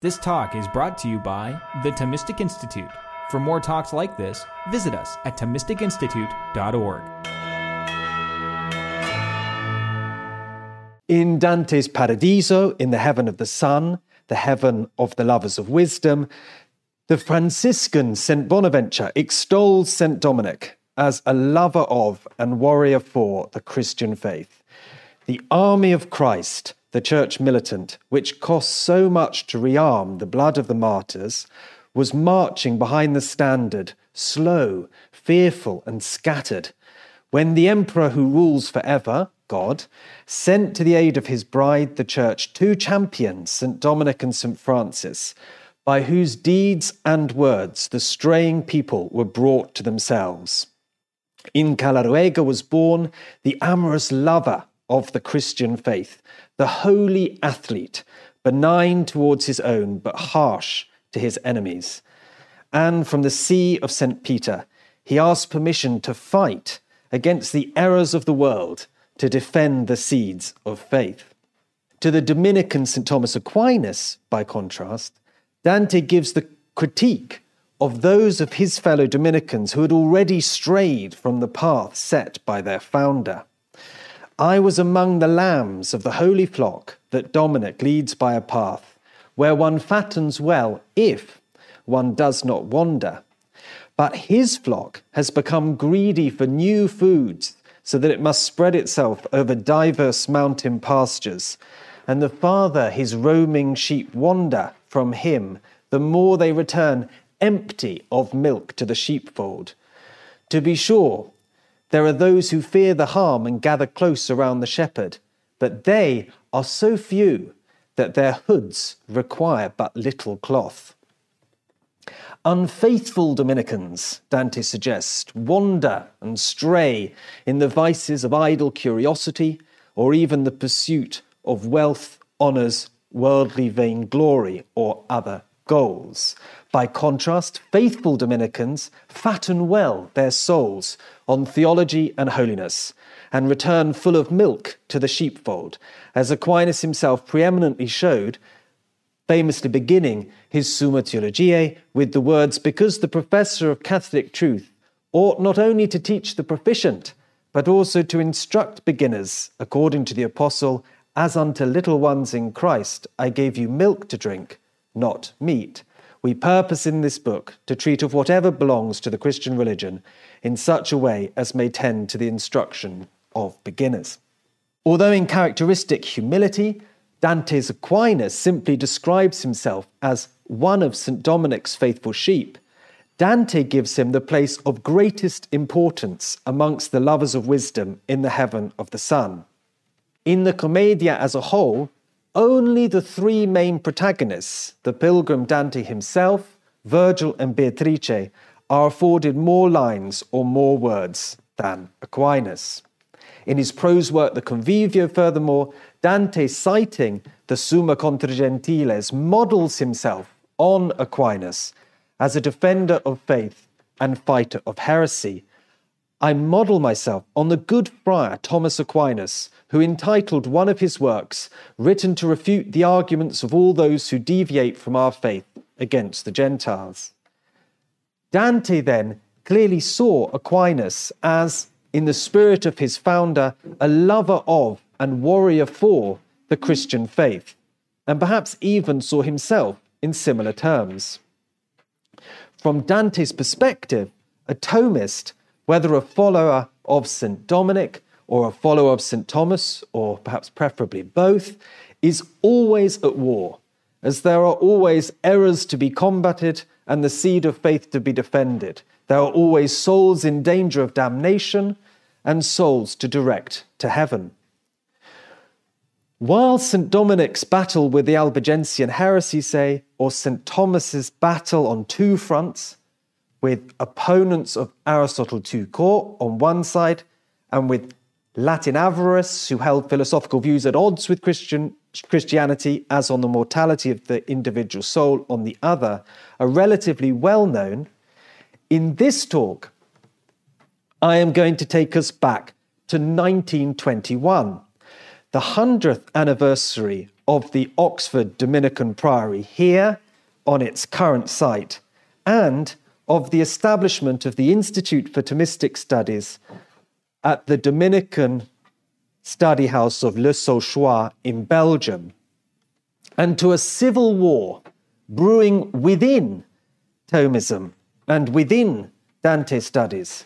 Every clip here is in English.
This talk is brought to you by the Thomistic Institute. For more talks like this, visit us at ThomisticInstitute.org. In Dante's Paradiso, in the heaven of the sun, the heaven of the lovers of wisdom, the Franciscan St. Bonaventure extols St. Dominic as a lover of and warrior for the Christian faith. The army of Christ the church militant, which cost so much to rearm the blood of the martyrs, was marching behind the standard, slow, fearful, and scattered, when the emperor who rules forever, God, sent to the aid of his bride, the church, two champions, St. Dominic and St. Francis, by whose deeds and words the straying people were brought to themselves. In Caleruega was born the amorous lover of the Christian faith, the holy athlete, benign towards his own, but harsh to his enemies. And from the see of St. Peter, he asked permission to fight against the errors of the world to defend the seeds of faith. To the Dominican St. Thomas Aquinas, by contrast, Dante gives the critique of those of his fellow Dominicans who had already strayed from the path set by their founder. I was among the lambs of the holy flock that Dominic leads by a path, where one fattens well if one does not wander. But his flock has become greedy for new foods, so that it must spread itself over diverse mountain pastures. And the farther his roaming sheep wander from him, the more they return empty of milk to the sheepfold. To be sure, there are those who fear the harm and gather close around the shepherd, but they are so few that their hoods require but little cloth. Unfaithful Dominicans, Dante suggests, wander and stray in the vices of idle curiosity or even the pursuit of wealth, honours, worldly vainglory, or other goals. By contrast, faithful Dominicans fatten well their souls on theology and holiness and return full of milk to the sheepfold, as Aquinas himself preeminently showed, famously beginning his Summa Theologiae with the words, Because the professor of Catholic truth ought not only to teach the proficient, but also to instruct beginners, according to the apostle, as unto little ones in Christ I gave you milk to drink, not meat we purpose in this book to treat of whatever belongs to the Christian religion in such a way as may tend to the instruction of beginners. Although in characteristic humility, Dante's Aquinas simply describes himself as one of St. Dominic's faithful sheep, Dante gives him the place of greatest importance amongst the lovers of wisdom in the heaven of the sun. In the Commedia as a whole, only the three main protagonists, the pilgrim Dante himself, Virgil, and Beatrice, are afforded more lines or more words than Aquinas. In his prose work, The Convivio, furthermore, Dante, citing the Summa contra Gentiles, models himself on Aquinas as a defender of faith and fighter of heresy. I model myself on the good friar Thomas Aquinas, who entitled one of his works, written to refute the arguments of all those who deviate from our faith against the Gentiles. Dante then clearly saw Aquinas as, in the spirit of his founder, a lover of and warrior for the Christian faith, and perhaps even saw himself in similar terms. From Dante's perspective, a Thomist, whether a follower of St. Dominic or a follower of St. Thomas, or perhaps preferably both, is always at war, as there are always errors to be combated and the seed of faith to be defended. There are always souls in danger of damnation and souls to direct to heaven. While St. Dominic's battle with the Albigensian heresy, say, or St. Thomas's battle on two fronts, with opponents of Aristotle to court on one side and with Latin Averroists, who held philosophical views at odds with Christian, Christianity, as on the mortality of the individual soul on the other, are relatively well known. In this talk, I am going to take us back to 1921, the 100th anniversary of the Oxford Dominican Priory here on its current site and of the establishment of the Institute for Thomistic Studies at the Dominican study house of Le Saulchoir in Belgium, and to a civil war brewing within Thomism and within Dante studies,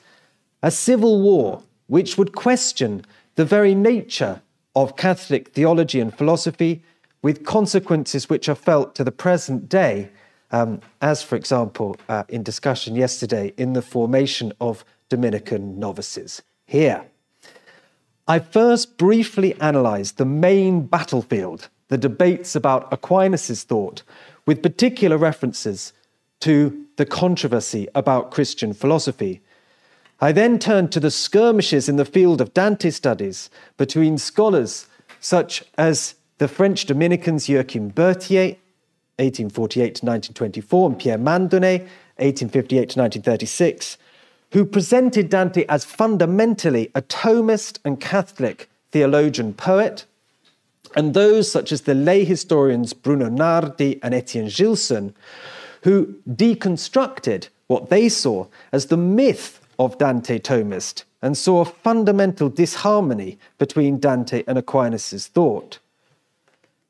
a civil war which would question the very nature of Catholic theology and philosophy, with consequences which are felt to the present day, um, as, for example, uh, in discussion yesterday, in the formation of Dominican novices here. I first briefly analysed the main battlefield, the debates about Aquinas' thought, with particular references to the controversy about Christian philosophy. I then turned to the skirmishes in the field of Dante studies between scholars such as the French Dominicans Joachim Berthier, 1848 to 1924, and Pierre Mandonnet, 1858 to 1936, who presented Dante as fundamentally a Thomist and Catholic theologian poet, and those such as the lay historians Bruno Nardi and Etienne Gilson, who deconstructed what they saw as the myth of Dante Thomist and saw a fundamental disharmony between Dante and Aquinas' thought.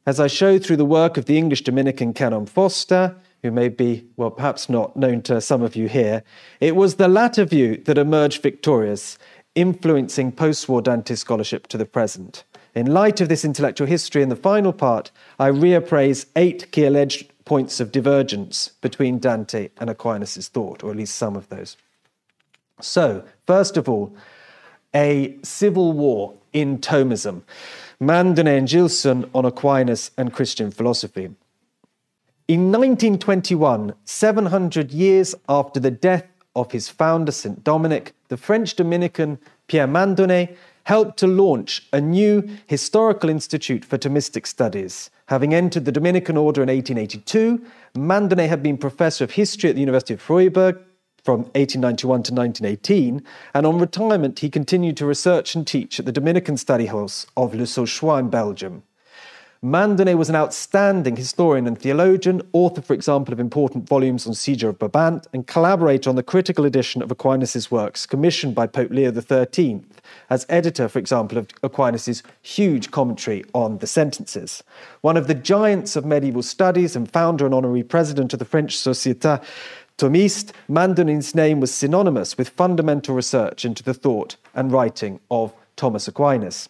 As I show through the work of the English Dominican Kenelm Foster, who may be, well, perhaps not known to some of you here, it was the latter view that emerged victorious, influencing post war Dante scholarship to the present. In light of this intellectual history, in the final part, I reappraise eight key alleged points of divergence between Dante and Aquinas' thought, or at least some of those. So, first of all, a civil war in Thomism. Mandonnet and Gilson on Aquinas and Christian philosophy. In 1921, 700 years after the death of his founder, St. Dominic, the French Dominican Pierre Mandonnet helped to launch a new historical institute for Thomistic studies. Having entered the Dominican order in 1882, Mandonnet had been professor of history at the University of Freiburg from 1891 to 1918, and on retirement, he continued to research and teach at the Dominican study house of Le Saulchoir in Belgium. Mandonnet was an outstanding historian and theologian, author, for example, of important volumes on Siger of Brabant, and collaborator on the critical edition of Aquinas' works commissioned by Pope Leo XIII, as editor, for example, of Aquinas' huge commentary on the sentences. One of the giants of medieval studies and founder and honorary president of the French Société Thomiste, Mandonnet's name was synonymous with fundamental research into the thought and writing of Thomas Aquinas.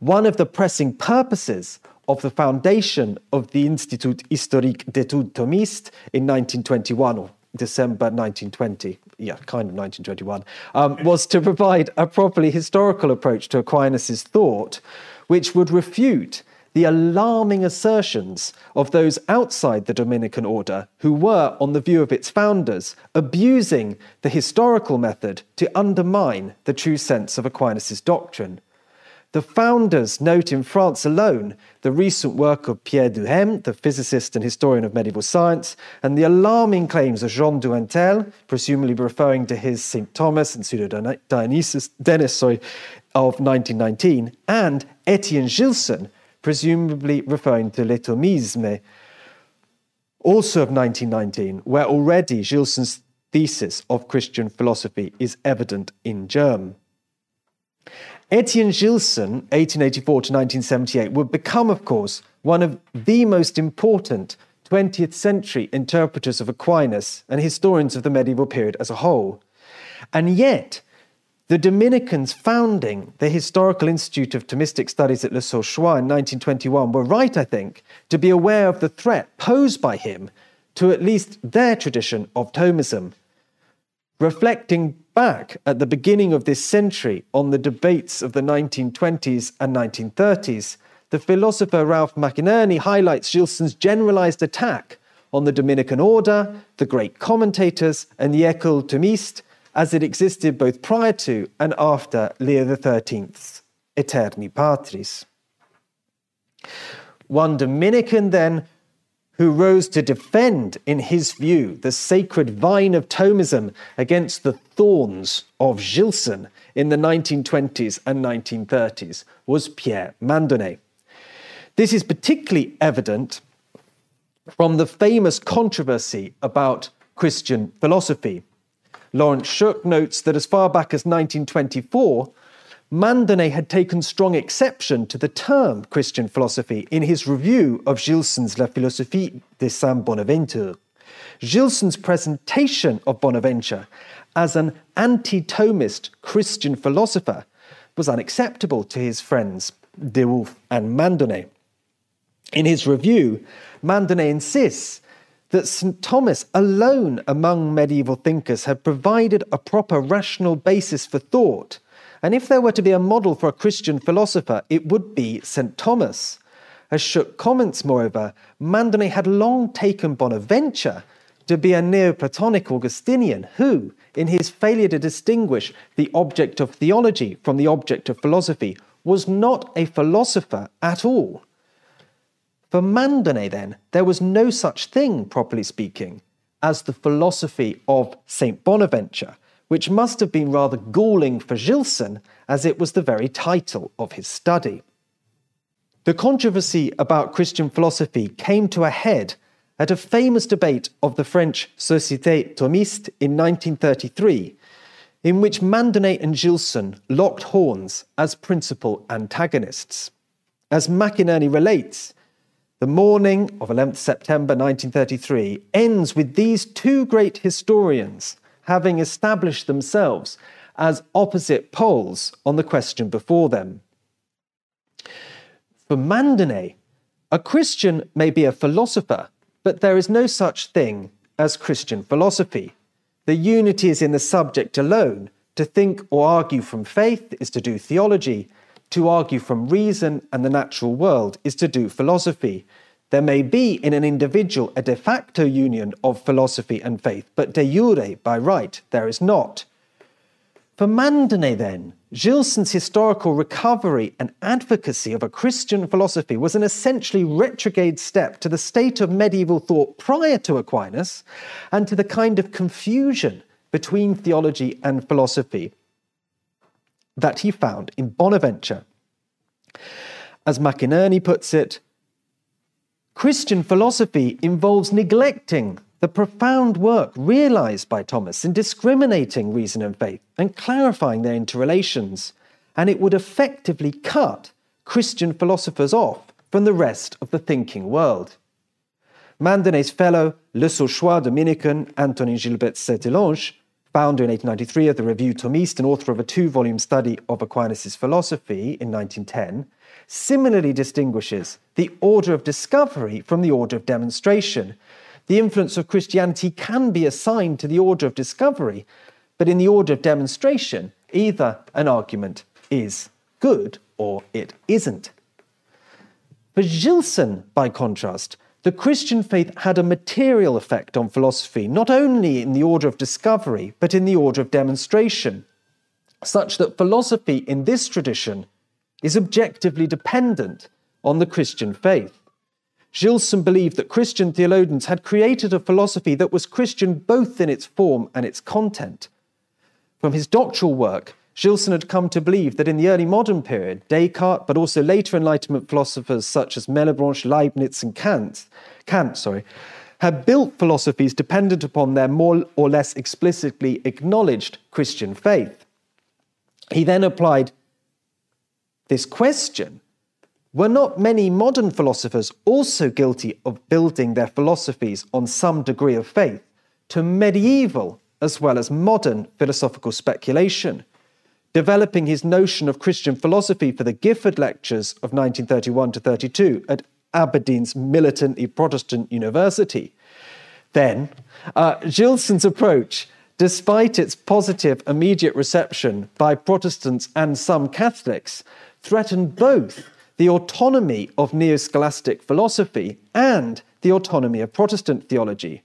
One of the pressing purposes of the foundation of the Institut Historique d'Etudes Thomistes in 1921, or December 1920, yeah, kind of 1921, um, was to provide a properly historical approach to Aquinas' thought, which would refute the alarming assertions of those outside the Dominican order who were, on the view of its founders, abusing the historical method to undermine the true sense of Aquinas' doctrine. The founders note in France alone the recent work of Pierre Duhem, the physicist and historian of medieval science, and the alarming claims of Jean Durantel, presumably referring to his St. Thomas and Pseudo Dionysius Denis sorry, of 1919, and Etienne Gilson, presumably referring to Le Thomisme, also of 1919, where already Gilson's thesis of Christian philosophy is evident in germ. Etienne Gilson, 1884 to 1978, would become, of course, one of the most important 20th century interpreters of Aquinas and historians of the medieval period as a whole. And yet, the Dominicans founding the Historical Institute of Thomistic Studies at Le Saulchoir in 1921 were right, I think, to be aware of the threat posed by him to at least their tradition of Thomism. Reflecting back at the beginning of this century on the debates of the 1920s and 1930s, the philosopher Ralph McInerny highlights Gilson's generalized attack on the Dominican order, the great commentators, and the École Thomiste as it existed both prior to and after Leo XIII's Aeterni Patris. One Dominican, then, who rose to defend, in his view, the sacred vine of Thomism against the thorns of Gilson in the 1920s and 1930s, was Pierre Mandonnet. This is particularly evident from the famous controversy about Christian philosophy. Laurence Shook notes that as far back as 1924, Mandonnet had taken strong exception to the term Christian philosophy in his review of Gilson's La philosophie de Saint Bonaventure. Gilson's presentation of Bonaventure as an anti Thomist Christian philosopher was unacceptable to his friends De Wulf and Mandonnet. In his review, Mandonnet insists that St. Thomas alone among medieval thinkers had provided a proper rational basis for thought. And if there were to be a model for a Christian philosopher, it would be St. Thomas. As Shook comments, moreover, Mandonnet had long taken Bonaventure to be a Neoplatonic Augustinian who, in his failure to distinguish the object of theology from the object of philosophy, was not a philosopher at all. For Mandonnet, then, there was no such thing, properly speaking, as the philosophy of St. Bonaventure, which must have been rather galling for Gilson, as it was the very title of his study. The controversy about Christian philosophy came to a head at a famous debate of the French Société Thomiste in 1933, in which Mandonnet and Gilson locked horns as principal antagonists. As McInerny relates, the morning of 11th September 1933 ends with these two great historians having established themselves as opposite poles on the question before them. For Mandonnet, a Christian may be a philosopher but there is no such thing as Christian philosophy. The unity is in the subject alone. To think or argue from faith is to do theology. To argue from reason and the natural world is to do philosophy. There may be in an individual a de facto union of philosophy and faith, but de jure, by right, there is not. For Mandonnet, then, Gilson's historical recovery and advocacy of a Christian philosophy was an essentially retrograde step to the state of medieval thought prior to Aquinas and to the kind of confusion between theology and philosophy that he found in Bonaventure. As McInerny puts it, Christian philosophy involves neglecting the profound work realized by Thomas in discriminating reason and faith and clarifying their interrelations, and it would effectively cut Christian philosophers off from the rest of the thinking world. Mandonnet's fellow, Le Saulchoir Dominican Antonin Gilbert Sertillanges, founder in 1893 of the Revue Thomiste and author of a two volume study of Aquinas' philosophy in 1910, similarly distinguishes the order of discovery from the order of demonstration the influence of Christianity can be assigned to the order of discovery, but in the order of demonstration, either an argument is good or it isn't. For Gilson, by contrast, the Christian faith had a material effect on philosophy, not only in the order of discovery, but in the order of demonstration, such that philosophy in this tradition is objectively dependent on the Christian faith. Gilson believed that Christian theologians had created a philosophy that was Christian both in its form and its content. From his doctoral work, Gilson had come to believe that in the early modern period, Descartes, but also later Enlightenment philosophers such as Malebranche, Leibniz, and Kant, Kant sorry, had built philosophies dependent upon their more or less explicitly acknowledged Christian faith. He then applied this question were not many modern philosophers also guilty of building their philosophies on some degree of faith to medieval as well as modern philosophical speculation? Developing his notion of Christian philosophy for the Gifford Lectures of 1931 to 32 at Aberdeen's militantly Protestant University. Then, uh, Gilson's approach, despite its positive immediate reception by Protestants and some Catholics, threatened both the autonomy of neo-scholastic philosophy and the autonomy of Protestant theology.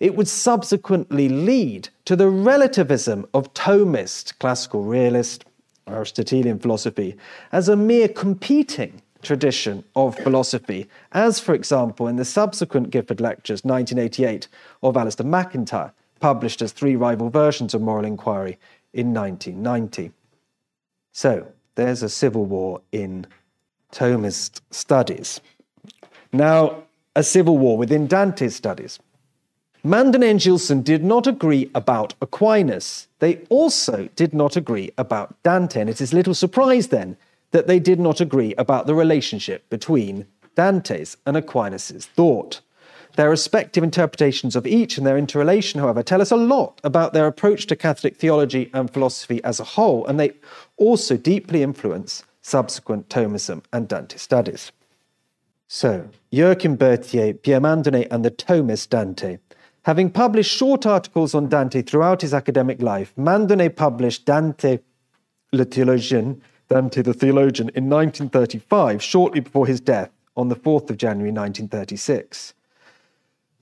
It would subsequently lead to the relativism of Thomist, classical realist, Aristotelian philosophy as a mere competing tradition of philosophy, as, for example, in the subsequent Gifford Lectures, 1988, of Alasdair MacIntyre, published as three rival versions of Moral Inquiry in 1990. So, there's a civil war in Thomist studies. Now, a civil war within Dante's studies. Mandonnet and Gilson did not agree about Aquinas. They also did not agree about Dante, and it is little surprise then that they did not agree about the relationship between Dante's and Aquinas' thought. Their respective interpretations of each and their interrelation, however, tell us a lot about their approach to Catholic theology and philosophy as a whole, and they also deeply influence subsequent Thomism and Dante studies. So, Joachim Berthier, Pierre Mandonnet, and the Thomist Dante. Having published short articles on Dante throughout his academic life, Mandonnet published Dante le Théologien, Dante the Theologian, in 1935, shortly before his death on the 4th of January 1936.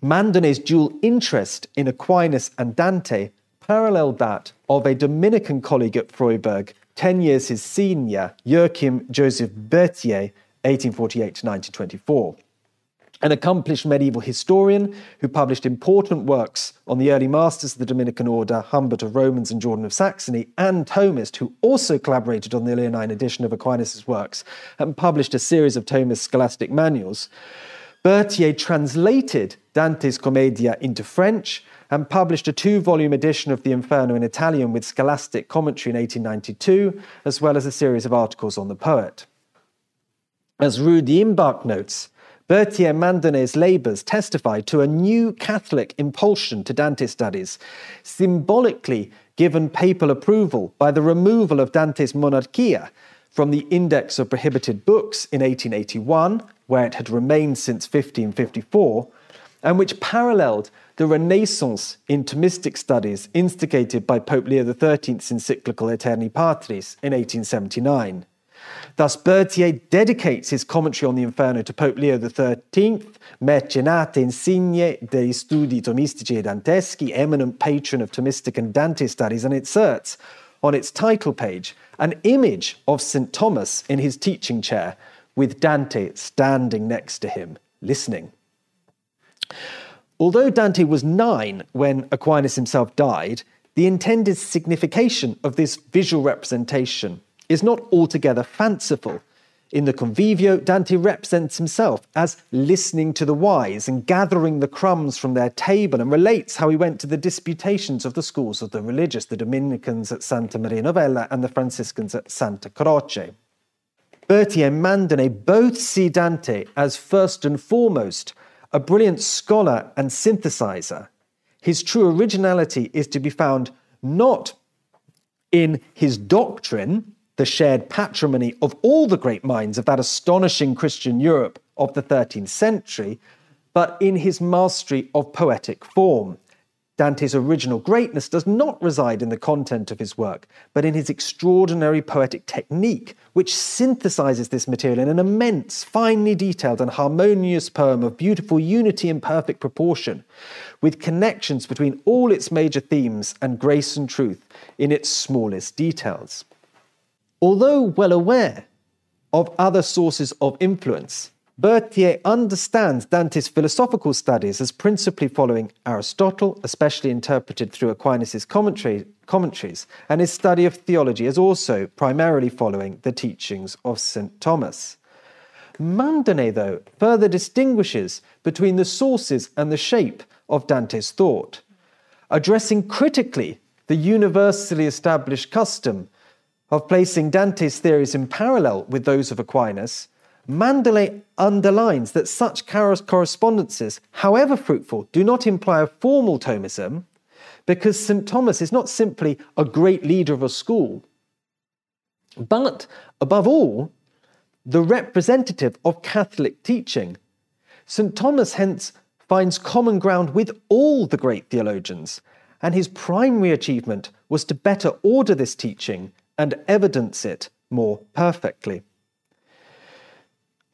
Mandonnet's dual interest in Aquinas and Dante paralleled that of a Dominican colleague at Freiburg, 10 years his senior, Joachim Joseph Berthier, 1848 to 1924. An accomplished medieval historian who published important works on the early masters of the Dominican order, Humbert of Romans and Jordan of Saxony, and Thomist, who also collaborated on the Leonine edition of Aquinas' works and published a series of Thomist scholastic manuals, Berthier translated Dante's Commedia into French and published a two volume edition of the Inferno in Italian with scholastic commentary in 1892, as well as a series of articles on the poet. As Ruedi Imbach notes, Berthier Mandonnet's labours testify to a new Catholic impulsion to Dante studies, symbolically given papal approval by the removal of Dante's Monarchia from the Index of Prohibited Books in 1881 where it had remained since 1554, and which paralleled the Renaissance in Thomistic studies instigated by Pope Leo XIII's encyclical Aeterni Patris in 1879. Thus, Berthier dedicates his commentary on the Inferno to Pope Leo XIII, mecenate insigne dei studi Thomistici e Danteschi, eminent patron of Thomistic and Dante studies, and inserts on its title page an image of St. Thomas in his teaching chair, with Dante standing next to him, listening. Although Dante was nine when Aquinas himself died, the intended signification of this visual representation is not altogether fanciful. In the Convivio, Dante represents himself as listening to the wise and gathering the crumbs from their table and relates how he went to the disputations of the schools of the religious, the Dominicans at Santa Maria Novella and the Franciscans at Santa Croce. Berthier and Mandonnet both see Dante as first and foremost a brilliant scholar and synthesizer. His true originality is to be found not in his doctrine, the shared patrimony of all the great minds of that astonishing Christian Europe of the 13th century, but in his mastery of poetic form. Dante's original greatness does not reside in the content of his work, but in his extraordinary poetic technique, which synthesizes this material in an immense, finely detailed, and harmonious poem of beautiful unity and perfect proportion, with connections between all its major themes and grace and truth in its smallest details. Although well aware of other sources of influence, Berthier understands Dante's philosophical studies as principally following Aristotle, especially interpreted through Aquinas' commentary, commentaries, and his study of theology as also primarily following the teachings of St. Thomas. Mandonnet, though, further distinguishes between the sources and the shape of Dante's thought, addressing critically the universally established custom of placing Dante's theories in parallel with those of Aquinas Mandonnet underlines that such correspondences, however fruitful, do not imply a formal Thomism, because St. Thomas is not simply a great leader of a school, but above all, the representative of Catholic teaching. St. Thomas hence finds common ground with all the great theologians, and his primary achievement was to better order this teaching and evidence it more perfectly.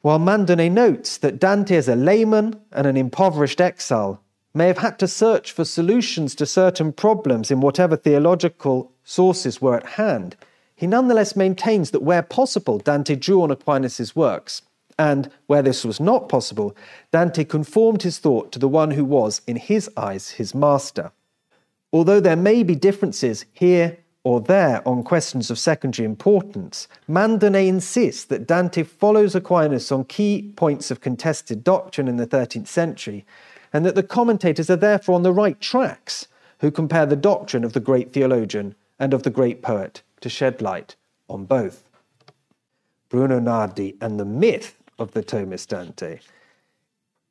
While Mandonnet notes that Dante, as a layman and an impoverished exile, may have had to search for solutions to certain problems in whatever theological sources were at hand, he nonetheless maintains that where possible, Dante drew on Aquinas' works, and where this was not possible, Dante conformed his thought to the one who was, in his eyes, his master. Although there may be differences here or there on questions of secondary importance, Mandonnet insists that Dante follows Aquinas on key points of contested doctrine in the 13th century, and that the commentators are therefore on the right tracks who compare the doctrine of the great theologian and of the great poet to shed light on both. Bruno Nardi and the myth of the Thomist Dante.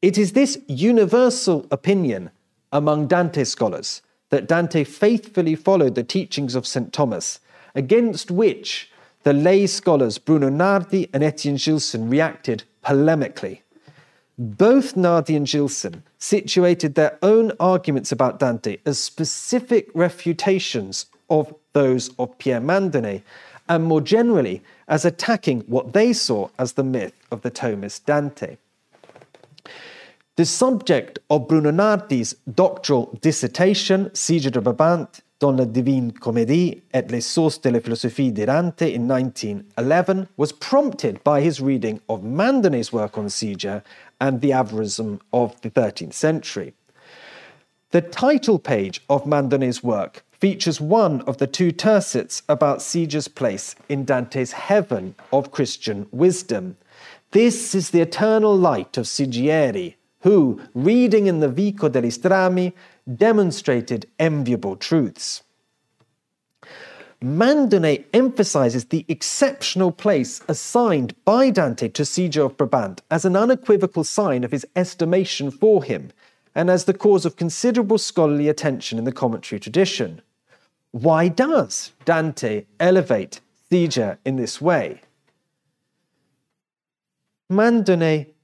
It is this universal opinion among Dante scholars that Dante faithfully followed the teachings of St. Thomas, against which the lay scholars Bruno Nardi and Etienne Gilson reacted polemically. Both Nardi and Gilson situated their own arguments about Dante as specific refutations of those of Pierre Mandonnet, and more generally as attacking what they saw as the myth of the Thomist Dante. The subject of Bruno Nardi's doctoral dissertation, Siger de Brabant, dans la Divine Comédie et les sources de la philosophie de Dante in 1911 was prompted by his reading of Mandonnet's work on Siger and the Averroism of the 13th century. The title page of Mandonnet's work features one of the two tercets about Siger's place in Dante's heaven of Christian wisdom. This is the eternal light of Sigieri, who, reading in the Vico degli Strami, demonstrated enviable truths. Mandonnet emphasizes the exceptional place assigned by Dante to Siger of Brabant as an unequivocal sign of his estimation for him and as the cause of considerable scholarly attention in the commentary tradition. Why does Dante elevate Siger in this way? Mandonnet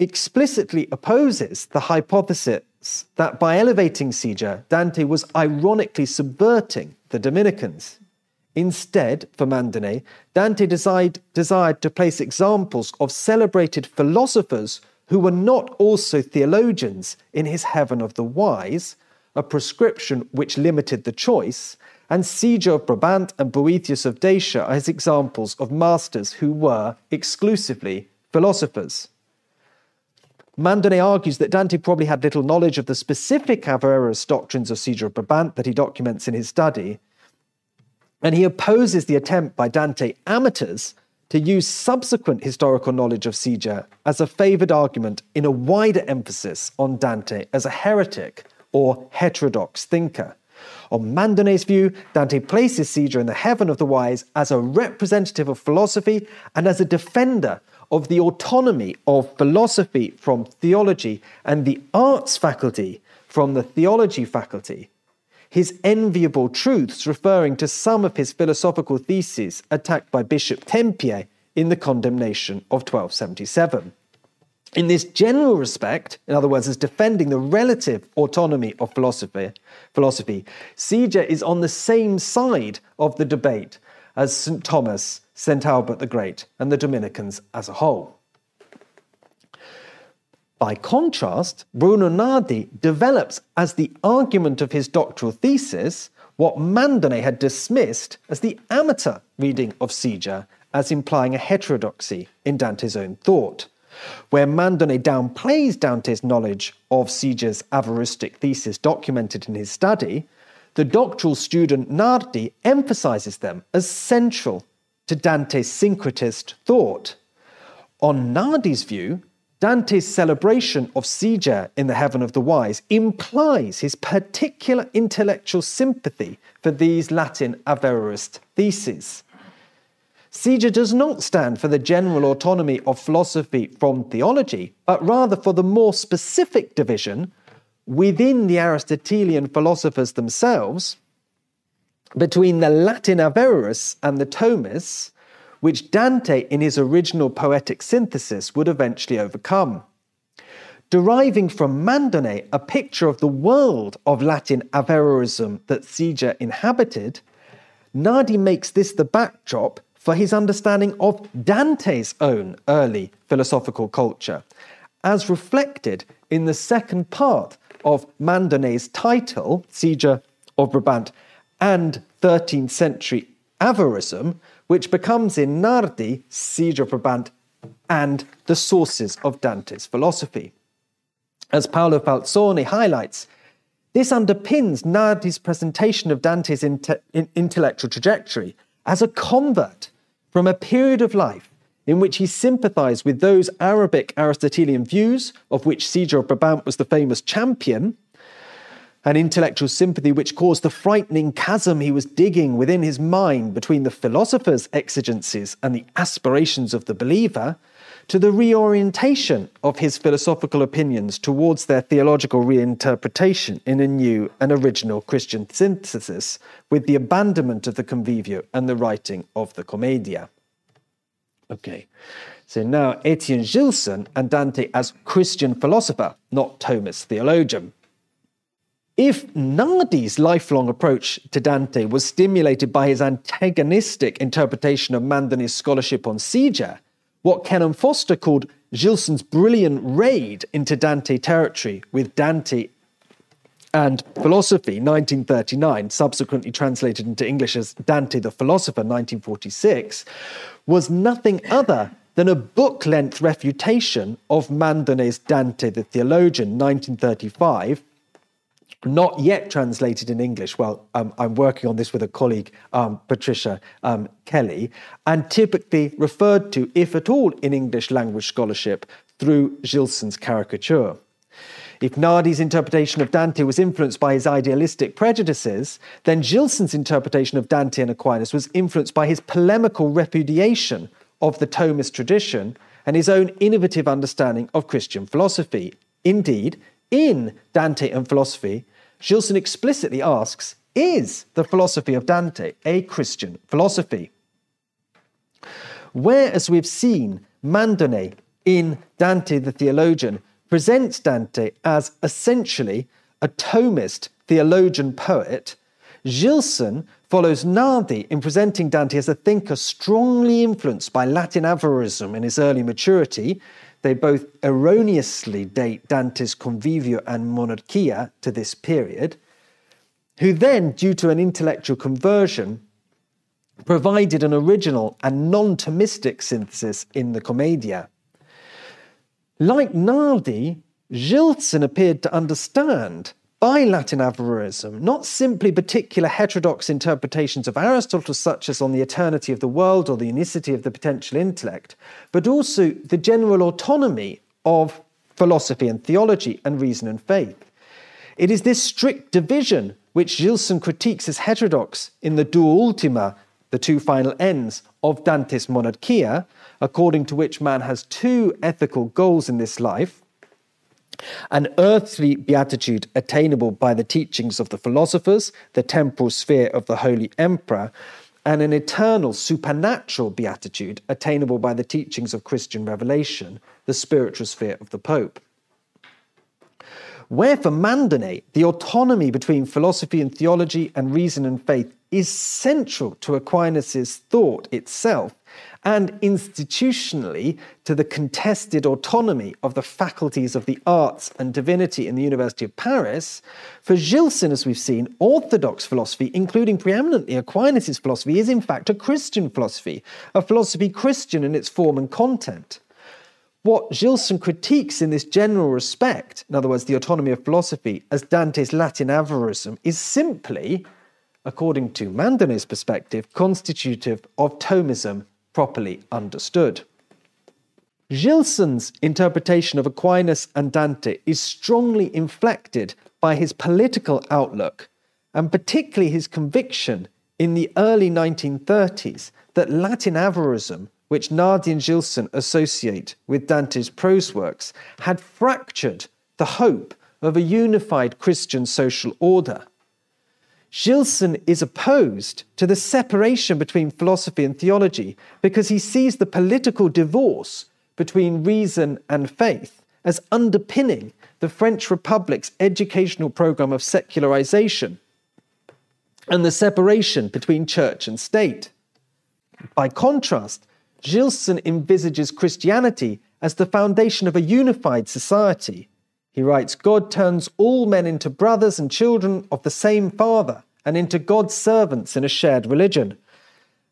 explicitly opposes the hypothesis that by elevating Siger, Dante was ironically subverting the Dominicans. Instead, for Mandonnet, Dante desired, desired to place examples of celebrated philosophers who were not also theologians in his heaven of the wise, a prescription which limited the choice, and Siger of Brabant and Boethius of Dacia are his examples of masters who were exclusively philosophers. Mandonnet argues that Dante probably had little knowledge of the specific Averroes doctrines of Siger of Brabant that he documents in his study, and he opposes the attempt by Dante amateurs to use subsequent historical knowledge of Siger as a favoured argument in a wider emphasis on Dante as a heretic or heterodox thinker. On Mandonnet's view, Dante places Siger in the heaven of the wise as a representative of philosophy and as a defender of the autonomy of philosophy from theology and the arts faculty from the theology faculty. His enviable truths referring to some of his philosophical theses attacked by Bishop Tempier in the condemnation of 1277. In this general respect, in other words, as defending the relative autonomy of philosophy, philosophy, Siger is on the same side of the debate as St. Thomas, St. Albert the Great, and the Dominicans as a whole. By contrast, Bruno Nardi develops as the argument of his doctoral thesis what Mandonnet had dismissed as the amateur reading of Siger as implying a heterodoxy in Dante's own thought where Mandonnet downplays Dante's knowledge of Siger's Averroistic thesis documented in his study, the doctoral student Nardi emphasizes them as central to Dante's syncretist thought. On Nardi's view, Dante's celebration of Siger in the Heaven of the Wise implies his particular intellectual sympathy for these Latin Averroist theses. Siger does not stand for the general autonomy of philosophy from theology, but rather for the more specific division within the Aristotelian philosophers themselves between the Latin Averroes and the Thomists, which Dante, in his original poetic synthesis, would eventually overcome. Deriving from Mandonnet a picture of the world of Latin Averroism that Siger inhabited, Nardi makes this the backdrop for his understanding of Dante's own early philosophical culture, as reflected in the second part of Mandonnet's title, Siger of Brabant, and 13th century Averroism, which becomes in Nardi, Siger of Brabant, and the sources of Dante's philosophy. As Paolo Falzone highlights, This underpins Nardi's presentation of Dante's inte- intellectual trajectory as a convert from a period of life in which he sympathized with those Arabic Aristotelian views, of which of Brabant was the famous champion, an intellectual sympathy which caused the frightening chasm he was digging within his mind between the philosopher's exigencies and the aspirations of the believer, to the reorientation of his philosophical opinions towards their theological reinterpretation in a new and original Christian synthesis, with the abandonment of the Convivio and the writing of the Commedia. Okay, so now Etienne Gilson and Dante as Christian philosopher, not Thomas theologian. If Nardi's lifelong approach to Dante was stimulated by his antagonistic interpretation of Mandonnet's scholarship on Siger, what Kenelm Foster called Gilson's brilliant raid into Dante territory with Dante and Philosophy, 1939, subsequently translated into English as Dante the Philosopher, 1946, was nothing other than a book length refutation of Mandonnet's Dante the Theologian, 1935, not yet translated in English. Well, um, I'm working on this with a colleague, um, Patricia um, Kelly, and typically referred to, if at all, in English language scholarship through Gilson's caricature. If Nardi's interpretation of Dante was influenced by his idealistic prejudices, then Gilson's interpretation of Dante and Aquinas was influenced by his polemical repudiation of the Thomist tradition and his own innovative understanding of Christian philosophy. Indeed, in Dante and Philosophy, Gilson explicitly asks Is the philosophy of Dante a Christian philosophy? Where, as we've seen, Mandonnet in Dante the Theologian presents Dante as essentially a Thomist theologian poet, Gilson follows Nardi in presenting Dante as a thinker strongly influenced by Latin Averroism in his early maturity they both erroneously date Dante's Convivio and Monarchia to this period, who then, due to an intellectual conversion, provided an original and non Thomistic synthesis in the Commedia. Like Nardi, Gilson appeared to understand by Latin Averroism, not simply particular heterodox interpretations of Aristotle, such as on the eternity of the world or the unicity of the potential intellect, but also the general autonomy of philosophy and theology and reason and faith. It is this strict division which Gilson critiques as heterodox in the Duo Ultima, the two final ends of Dante's Monarchia, according to which man has two ethical goals in this life an earthly beatitude attainable by the teachings of the philosophers, the temporal sphere of the Holy Emperor, and an eternal supernatural beatitude attainable by the teachings of Christian revelation, the spiritual sphere of the Pope. Where for Mandonnet, the autonomy between philosophy and theology and reason and faith is central to Aquinas' thought itself, and institutionally to the contested autonomy of the faculties of the arts and divinity in the University of Paris, for Gilson, as we've seen, orthodox philosophy, including preeminently Aquinas' philosophy, is in fact a Christian philosophy, a philosophy Christian in its form and content. What Gilson critiques in this general respect, in other words, the autonomy of philosophy, as Dante's Latin Averroism, is simply, according to Mandonnet's perspective, constitutive of Thomism properly understood. Gilson's interpretation of Aquinas and Dante is strongly inflected by his political outlook, and particularly his conviction in the early 1930s that Latin Averroism, which Nardi and Gilson associate with Dante's prose works, had fractured the hope of a unified Christian social order Gilson is opposed to the separation between philosophy and theology because he sees the political divorce between reason and faith as underpinning the French Republic's educational program of secularization and the separation between church and state. By contrast, Gilson envisages Christianity as the foundation of a unified society he writes God turns all men into brothers and children of the same Father and into God's servants in a shared religion.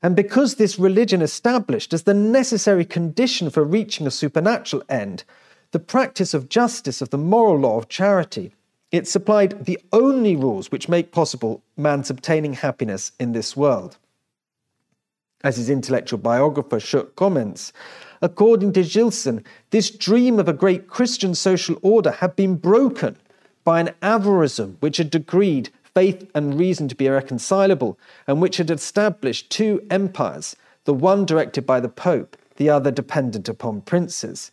And because this religion established as the necessary condition for reaching a supernatural end, the practice of justice, of the moral law of charity, It supplied the only rules which make possible man's obtaining happiness in this world. As his intellectual biographer Shook comments, according to Gilson, this dream of a great Christian social order had been broken by an Averroism which had decreed faith and reason to be irreconcilable, and which had established two empires, the one directed by the Pope, the other dependent upon princes.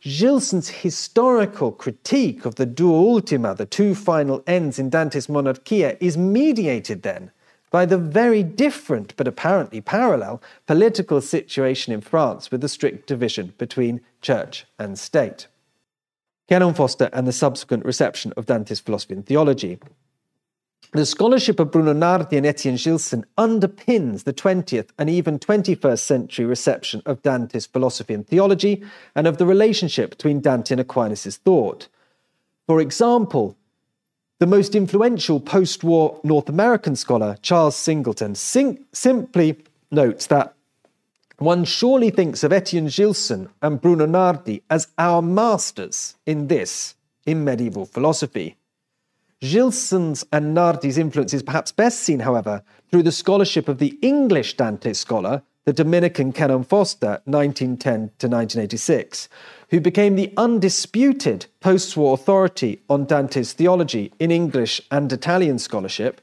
Gilson's historical critique of the duo ultima, the two final ends in Dante's Monarchia, is mediated then by the very different but apparently parallel political situation in France with the strict division between church and state. Kenelm Foster and the subsequent reception of Dante's philosophy and theology. The scholarship of Bruno Nardi and Etienne Gilson underpins the 20th and even 21st century reception of Dante's philosophy and theology and of the relationship between Dante and Aquinas' thought. For example, the most influential post war North American scholar, Charles Singleton, sim- simply notes that one surely thinks of Etienne Gilson and Bruno Nardi as our masters in this, in medieval philosophy. Gilson's and Nardi's influence is perhaps best seen, however, through the scholarship of the English Dante scholar, the Dominican Kenelm Foster, 1910 to 1986, who became the undisputed post war authority on Dante's theology in English and Italian scholarship,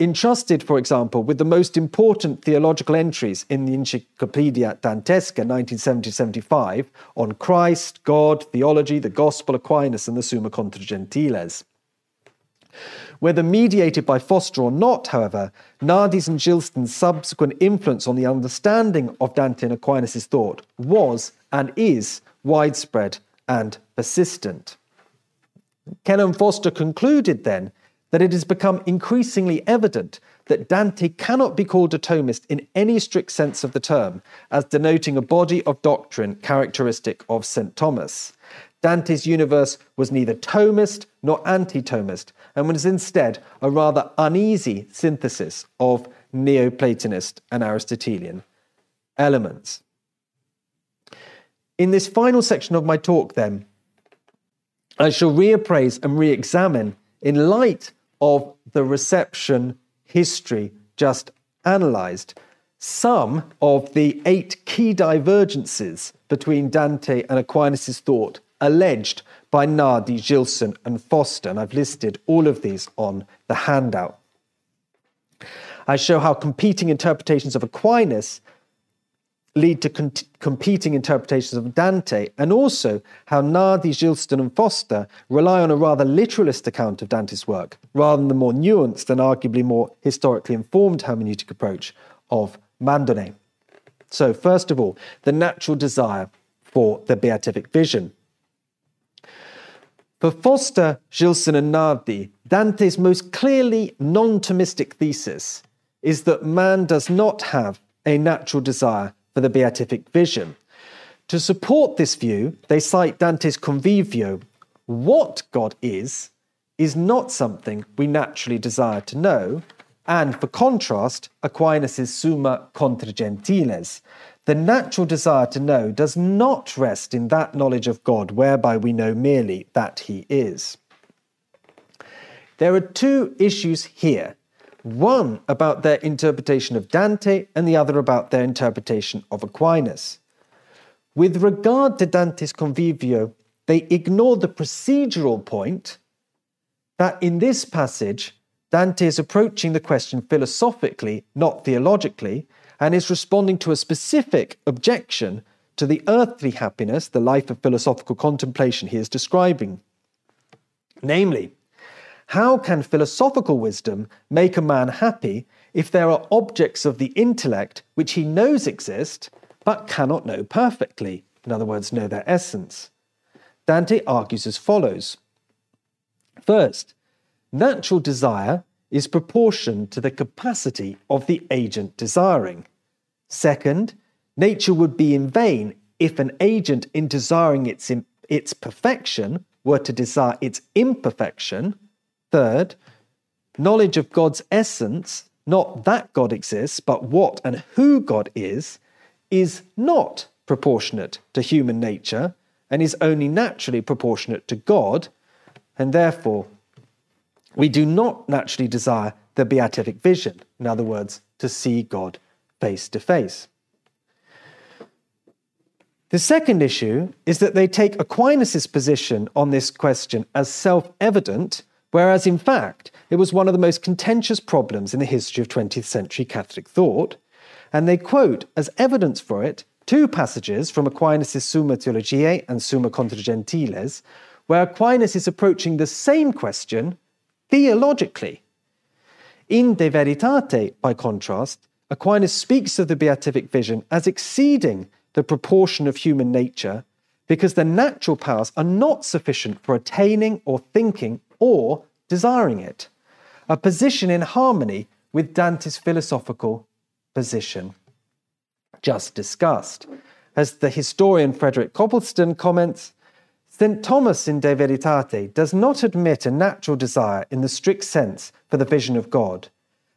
entrusted, for example, with the most important theological entries in the Encyclopedia Dantesca 1970-75 on Christ, God, theology, the Gospel, Aquinas, and the Summa Contra Gentiles. Whether mediated by Foster or not, however, Nardi's and Gilson's subsequent influence on the understanding of Dante and Aquinas' thought was and is widespread and persistent. Kenelm Foster concluded then that it has become increasingly evident that Dante cannot be called a Thomist in any strict sense of the term, as denoting a body of doctrine characteristic of St. Thomas. Dante's universe was neither Thomist nor anti Thomist, and was instead a rather uneasy synthesis of Neoplatonist and Aristotelian elements. In this final section of my talk, then, I shall reappraise and re examine, in light of the reception history just analysed, some of the eight key divergences between Dante and Aquinas' thought alleged by Nardi, Gilson, and Foster, and I've listed all of these on the handout. I show how competing interpretations of Aquinas lead to con- competing interpretations of Dante, and also how Nardi, Gilson, and Foster rely on a rather literalist account of Dante's work, rather than the more nuanced and arguably more historically informed hermeneutic approach of Mandonnet. So, first of all, the natural desire for the beatific vision. For Foster, Gilson, and Nardi, Dante's most clearly non Thomistic thesis is that man does not have a natural desire for the beatific vision. To support this view, they cite Dante's Convivio. What God is, is not something we naturally desire to know, and for contrast, Aquinas' Summa Contra Gentiles. The natural desire to know does not rest in that knowledge of God whereby we know merely that He is. There are two issues here one about their interpretation of Dante and the other about their interpretation of Aquinas. With regard to Dante's Convivio, they ignore the procedural point that in this passage, Dante is approaching the question philosophically, not theologically, and is responding to a specific objection to the earthly happiness, the life of philosophical contemplation he is describing. Namely, how can philosophical wisdom make a man happy if there are objects of the intellect which he knows exist but cannot know perfectly? In other words, know their essence. Dante argues as follows First, natural desire is proportioned to the capacity of the agent desiring. Second, nature would be in vain if an agent in desiring its, its perfection were to desire its imperfection Third, knowledge of God's essence, not that God exists, but what and who God is, is not proportionate to human nature and is only naturally proportionate to God. and therefore we do not naturally desire the beatific vision, in other words, to see God face to face. The second issue is that they take Aquinas' position on this question as self evident, whereas in fact it was one of the most contentious problems in the history of 20th century Catholic thought. And they quote as evidence for it two passages from Aquinas' Summa Theologiae and Summa Contra Gentiles, where Aquinas is approaching the same question theologically. In De Veritate, by contrast, Aquinas speaks of the beatific vision as exceeding the proportion of human nature because the natural powers are not sufficient for attaining or thinking or desiring it, a position in harmony with Dante's philosophical position just discussed. As the historian Frederick Copleston comments, St. Thomas in De Veritate does not admit a natural desire in the strict sense for the vision of God,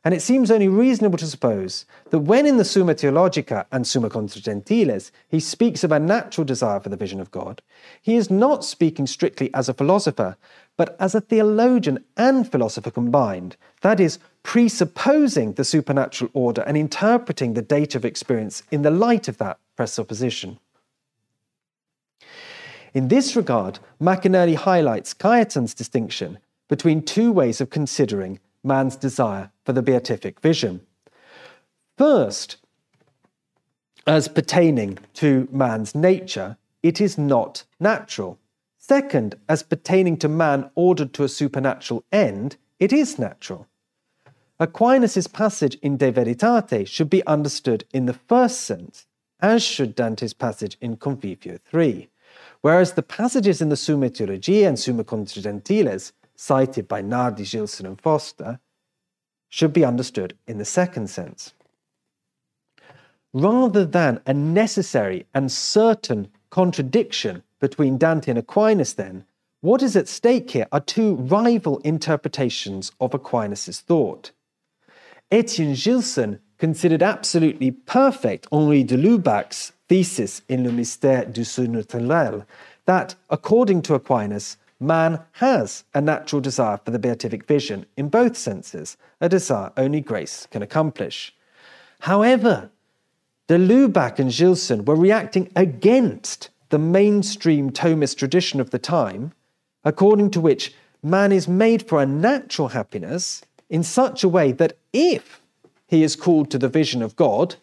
and it seems only reasonable to suppose that when in the Summa Theologica and Summa Contra Gentiles he speaks of a natural desire for the vision of God, he is not speaking strictly as a philosopher, but as a theologian and philosopher combined, that is, presupposing the supernatural order and interpreting the data of experience in the light of that presupposition. In this regard, McInerny highlights Cajetan's distinction between two ways of considering man's desire for the beatific vision. First, as pertaining to man's nature, it is not natural. Second, as pertaining to man ordered to a supernatural end, it is natural. Aquinas' passage in De Veritate should be understood in the first sense, as should Dante's passage in Convivio 3, whereas the passages in the Summa Theologiae and Summa Contra Gentiles cited by Nardi, Gilson, and Foster, should be understood in the second sense. Rather than a necessary and certain contradiction between Dante and Aquinas, then, what is at stake here are two rival interpretations of Aquinas' thought. Etienne Gilson considered absolutely perfect Henri de Lubac's thesis in Le Mystère du Surnaturel that, according to Aquinas, man has a natural desire for the beatific vision in both senses, a desire only grace can accomplish. However, de Lubac and Gilson were reacting against the mainstream Thomist tradition of the time, according to which man is made for a natural happiness in such a way that if he is called to the vision of God,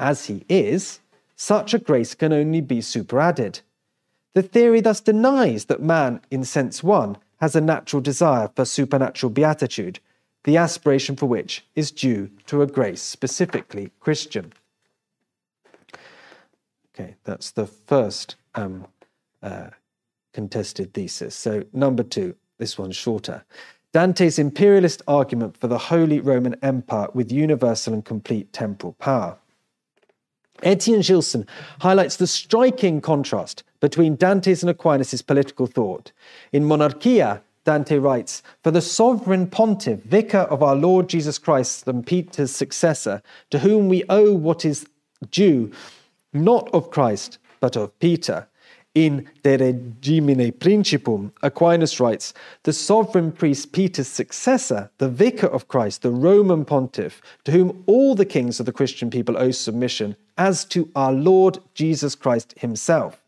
as he is, such a grace can only be superadded. The theory thus denies that man, in sense one, has a natural desire for supernatural beatitude, the aspiration for which is due to a grace specifically Christian. Okay, that's the first um, uh, contested thesis. So, number two, this one's shorter. Dante's imperialist argument for the Holy Roman Empire with universal and complete temporal power. Etienne Gilson highlights the striking contrast between Dante's and Aquinas' political thought. In Monarchia, Dante writes, For the sovereign pontiff, vicar of our Lord Jesus Christ and Peter's successor, to whom we owe what is due, not of Christ, but of Peter. In De Regimine Principum, Aquinas writes, The sovereign priest Peter's successor, the vicar of Christ, the Roman pontiff, to whom all the kings of the Christian people owe submission, as to our Lord Jesus Christ himself.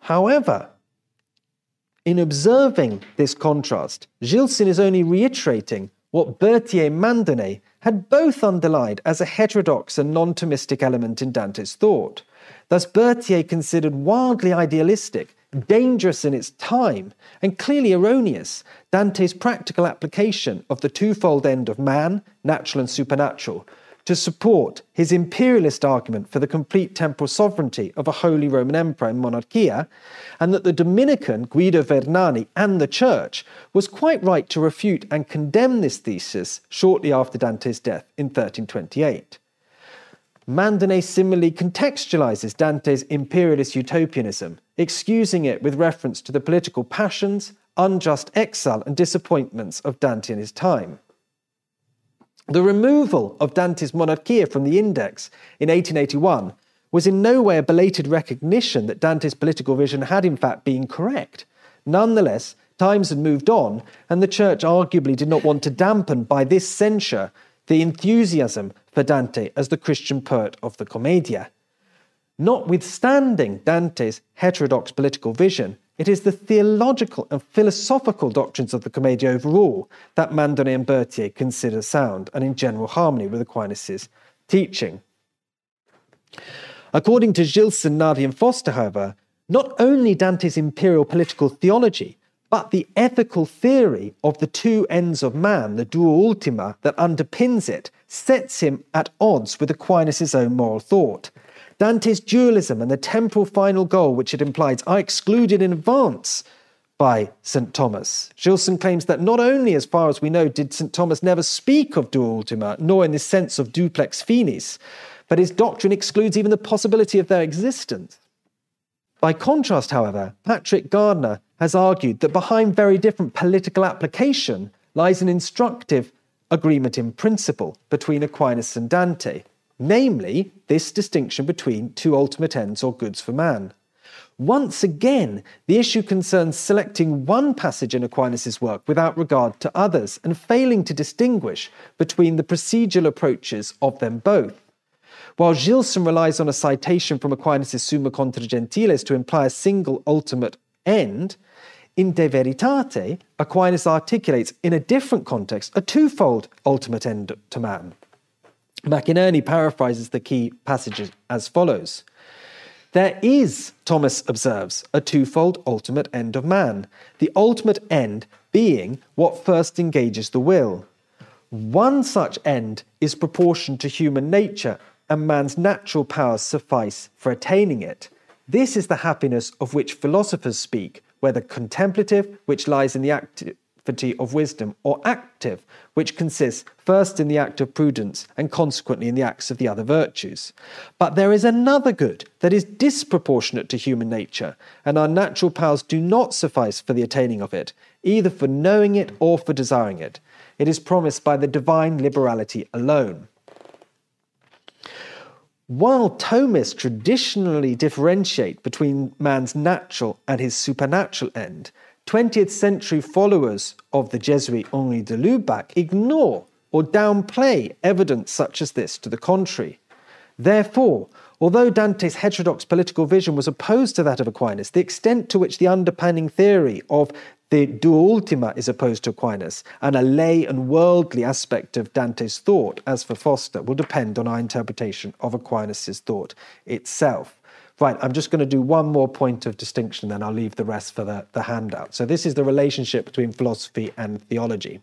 However, in observing this contrast, Gilson is only reiterating what Berthier Mandonnet had both underlined as a heterodox and non Thomistic element in Dante's thought. Thus, Berthier considered wildly idealistic, dangerous in its time, and clearly erroneous Dante's practical application of the twofold end of man, natural and supernatural, to support his imperialist argument for the complete temporal sovereignty of a Holy Roman Emperor in Monarchia, and that the Dominican Guido Vernani and the Church was quite right to refute and condemn this thesis shortly after Dante's death in 1328. Mandonnet similarly contextualizes Dante's imperialist utopianism, excusing it with reference to the political passions, unjust exile, and disappointments of Dante in his time. The removal of Dante's Monarchia from the Index in 1881 was in no way a belated recognition that Dante's political vision had in fact been correct. Nonetheless, times had moved on, and the church arguably did not want to dampen by this censure the enthusiasm for Dante as the Christian poet of the Commedia. Notwithstanding Dante's heterodox political vision, it is the theological and philosophical doctrines of the Commedia overall that Mandonnet and Berthier consider sound and in general harmony with Aquinas' teaching. According to Gilson, Nardi, and Foster, however, not only Dante's imperial political theology, but the ethical theory of the two ends of man, the duo ultima that underpins it, sets him at odds with Aquinas' own moral thought. Dante's dualism and the temporal final goal which it implies are excluded in advance by St. Thomas. Gilson claims that not only, as far as we know, did St. Thomas never speak of duo ultima, nor in the sense of duplex finis, but his doctrine excludes even the possibility of their existence. By contrast, however, Patrick Gardner has argued that behind very different political application lies an instructive agreement in principle between Aquinas and Dante, namely this distinction between two ultimate ends or goods for man. Once again, the issue concerns selecting one passage in Aquinas' work without regard to others and failing to distinguish between the procedural approaches of them both. While Gilson relies on a citation from Aquinas' Summa contra Gentiles to imply a single ultimate end, in De Veritate, Aquinas articulates in a different context a twofold ultimate end to man. McInerny paraphrases the key passages as follows There is, Thomas observes, a twofold ultimate end of man, the ultimate end being what first engages the will. One such end is proportioned to human nature and man's natural powers suffice for attaining it. This is the happiness of which philosophers speak, whether contemplative, which lies in the activity of wisdom, or active, which consists first in the act of prudence and consequently in the acts of the other virtues. But there is another good that is disproportionate to human nature, and our natural powers do not suffice for the attaining of it, either for knowing it or for desiring it. It is promised by the divine liberality alone. While Thomists traditionally differentiate between man's natural and his supernatural end, 20th century followers of the Jesuit Henri de Lubac ignore or downplay evidence such as this to the contrary. Therefore, although Dante's heterodox political vision was opposed to that of Aquinas, the extent to which the underpinning theory of the duo ultima is opposed to Aquinas, and a lay and worldly aspect of Dante's thought, as for Foster, will depend on our interpretation of Aquinas' thought itself. Right, I'm just going to do one more point of distinction, then I'll leave the rest for the, the handout. So, this is the relationship between philosophy and theology.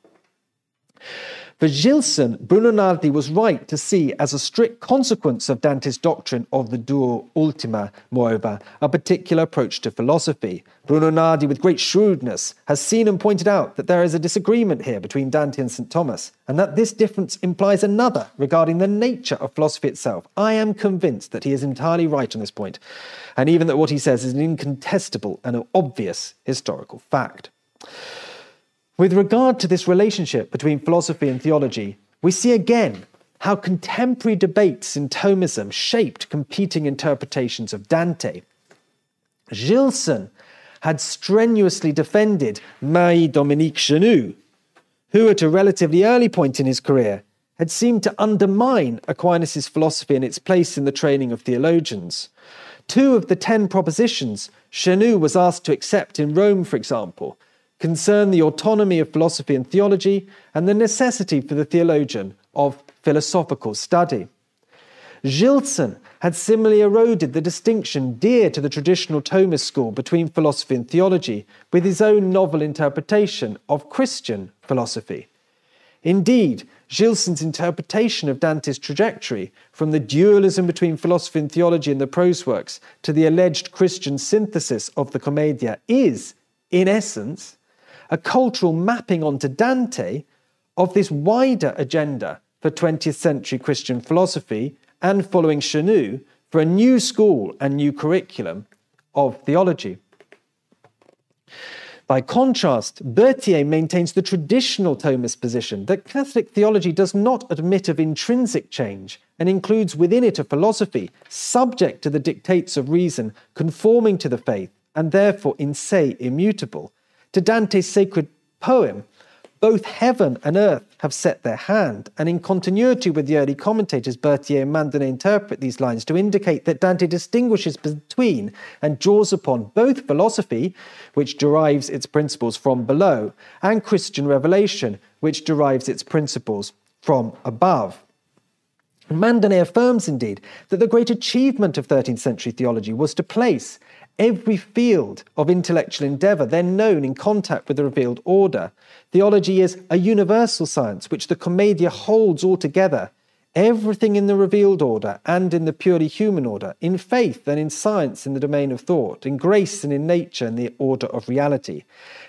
For Gilson, Bruno Nardi was right to see as a strict consequence of Dante's doctrine of the duo ultima, moreover, a particular approach to philosophy. Bruno Nardi, with great shrewdness, has seen and pointed out that there is a disagreement here between Dante and St. Thomas, and that this difference implies another regarding the nature of philosophy itself. I am convinced that he is entirely right on this point, and even that what he says is an incontestable and obvious historical fact. With regard to this relationship between philosophy and theology, we see again how contemporary debates in Thomism shaped competing interpretations of Dante. Gilson had strenuously defended Marie Dominique Chenu, who at a relatively early point in his career had seemed to undermine Aquinas' philosophy and its place in the training of theologians. Two of the ten propositions Chenu was asked to accept in Rome, for example, concern the autonomy of philosophy and theology and the necessity for the theologian of philosophical study. Gilson had similarly eroded the distinction dear to the traditional Thomist school between philosophy and theology with his own novel interpretation of Christian philosophy. Indeed, Gilson's interpretation of Dante's trajectory from the dualism between philosophy and theology in the prose works to the alleged Christian synthesis of the Commedia is, in essence, a cultural mapping onto Dante of this wider agenda for 20th century Christian philosophy and following Chenu for a new school and new curriculum of theology. By contrast, Berthier maintains the traditional Thomist position that Catholic theology does not admit of intrinsic change and includes within it a philosophy subject to the dictates of reason, conforming to the faith and therefore in se immutable. To Dante's sacred poem, both heaven and earth have set their hand, and in continuity with the early commentators, Berthier and Mandonnet interpret these lines to indicate that Dante distinguishes between and draws upon both philosophy, which derives its principles from below, and Christian revelation, which derives its principles from above. Mandonnet affirms, indeed, that the great achievement of 13th century theology was to place every field of intellectual endeavour then known in contact with the revealed order. Theology is a universal science which the Commedia holds altogether, everything in the revealed order and in the purely human order, in faith and in science in the domain of thought, in grace and in nature in the order of reality.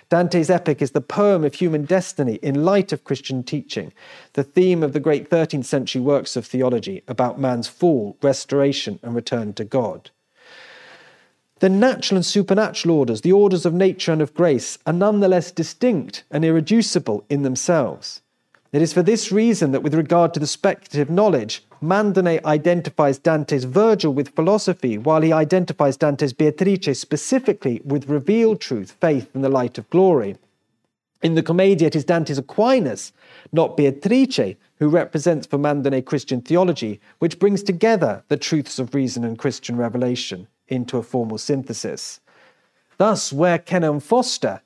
Dante's epic is the poem of human destiny in light of Christian teaching, the theme of the great 13th century works of theology about man's fall, restoration, and return to God. The natural and supernatural orders, the orders of nature and of grace, are nonetheless distinct and irreducible in themselves. It is for this reason that, with regard to the speculative knowledge, Mandonnet identifies Dante's Virgil with philosophy, while he identifies Dante's Beatrice specifically with revealed truth, faith, and the light of glory. In the Commedia, it is Dante's Aquinas, not Beatrice, who represents for Mandonnet Christian theology, which brings together the truths of reason and Christian revelation into a formal synthesis. Thus, where Kenelm Foster,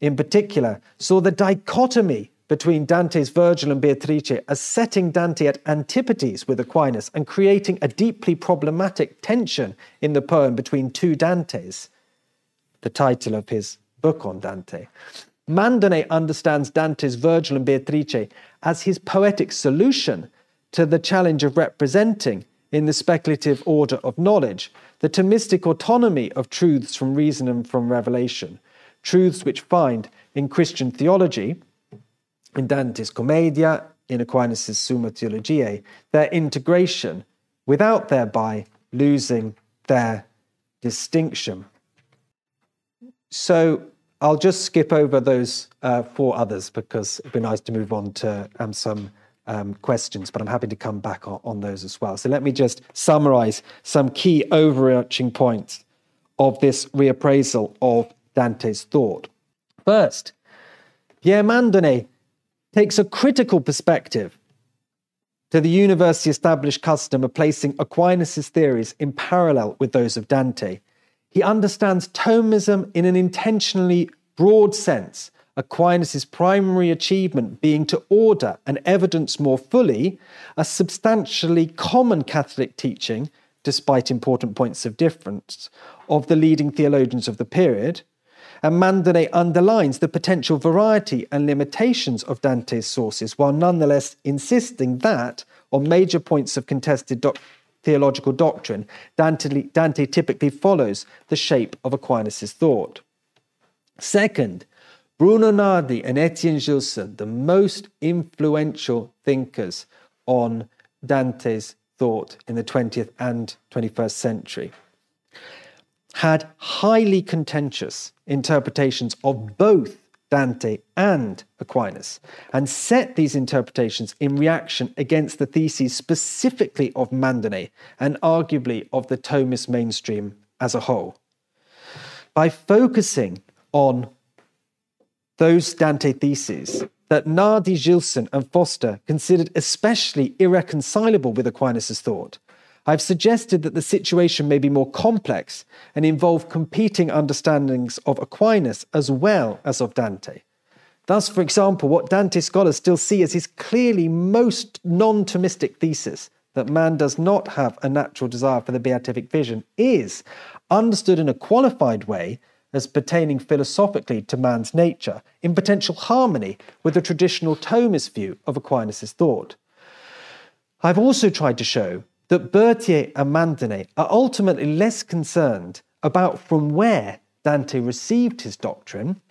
in particular, saw the dichotomy between Dante's Virgil and Beatrice as setting Dante at antipodes with Aquinas and creating a deeply problematic tension in the poem between two Dantes, the title of his book on Dante. Mandonnet understands Dante's Virgil and Beatrice as his poetic solution to the challenge of representing in the speculative order of knowledge, the Thomistic autonomy of truths from reason and from revelation, truths which find in Christian theology, in Dante's Commedia, in Aquinas' Summa Theologiae, their integration without thereby losing their distinction. So I'll just skip over those uh, four others because it'd be nice to move on to um, some um, questions, but I'm happy to come back on, on those as well. So let me just summarize some key overarching points of this reappraisal of Dante's thought. First, Pierre Mandonnet takes a critical perspective to the university established custom of placing Aquinas' theories in parallel with those of Dante. He understands Thomism in an intentionally broad sense Aquinas' primary achievement being to order and evidence more fully a substantially common Catholic teaching, despite important points of difference, of the leading theologians of the period. And Mandonnet underlines the potential variety and limitations of Dante's sources, while nonetheless insisting that, on major points of contested doc- theological doctrine, Dante, Dante typically follows the shape of Aquinas' thought. Second, Bruno Nardi and Etienne Gilson, the most influential thinkers on Dante's thought in the 20th and 21st century, had highly contentious interpretations of both Dante and Aquinas, and set these interpretations in reaction against the theses specifically of Mandonnet and arguably of the Thomist mainstream as a whole. By focusing on those Dante theses that Nardi, Gilson, and Foster considered especially irreconcilable with Aquinas' thought, I've suggested that the situation may be more complex and involve competing understandings of Aquinas as well as of Dante. Thus, for example, what Dante scholars still see as his clearly most non Thomistic thesis that man does not have a natural desire for the beatific vision is understood in a qualified way as pertaining philosophically to man's nature, in potential harmony with the traditional Thomist view of Aquinas' thought. I've also tried to show that Berthier and Mandonnet are ultimately less concerned about from where Dante received his doctrine,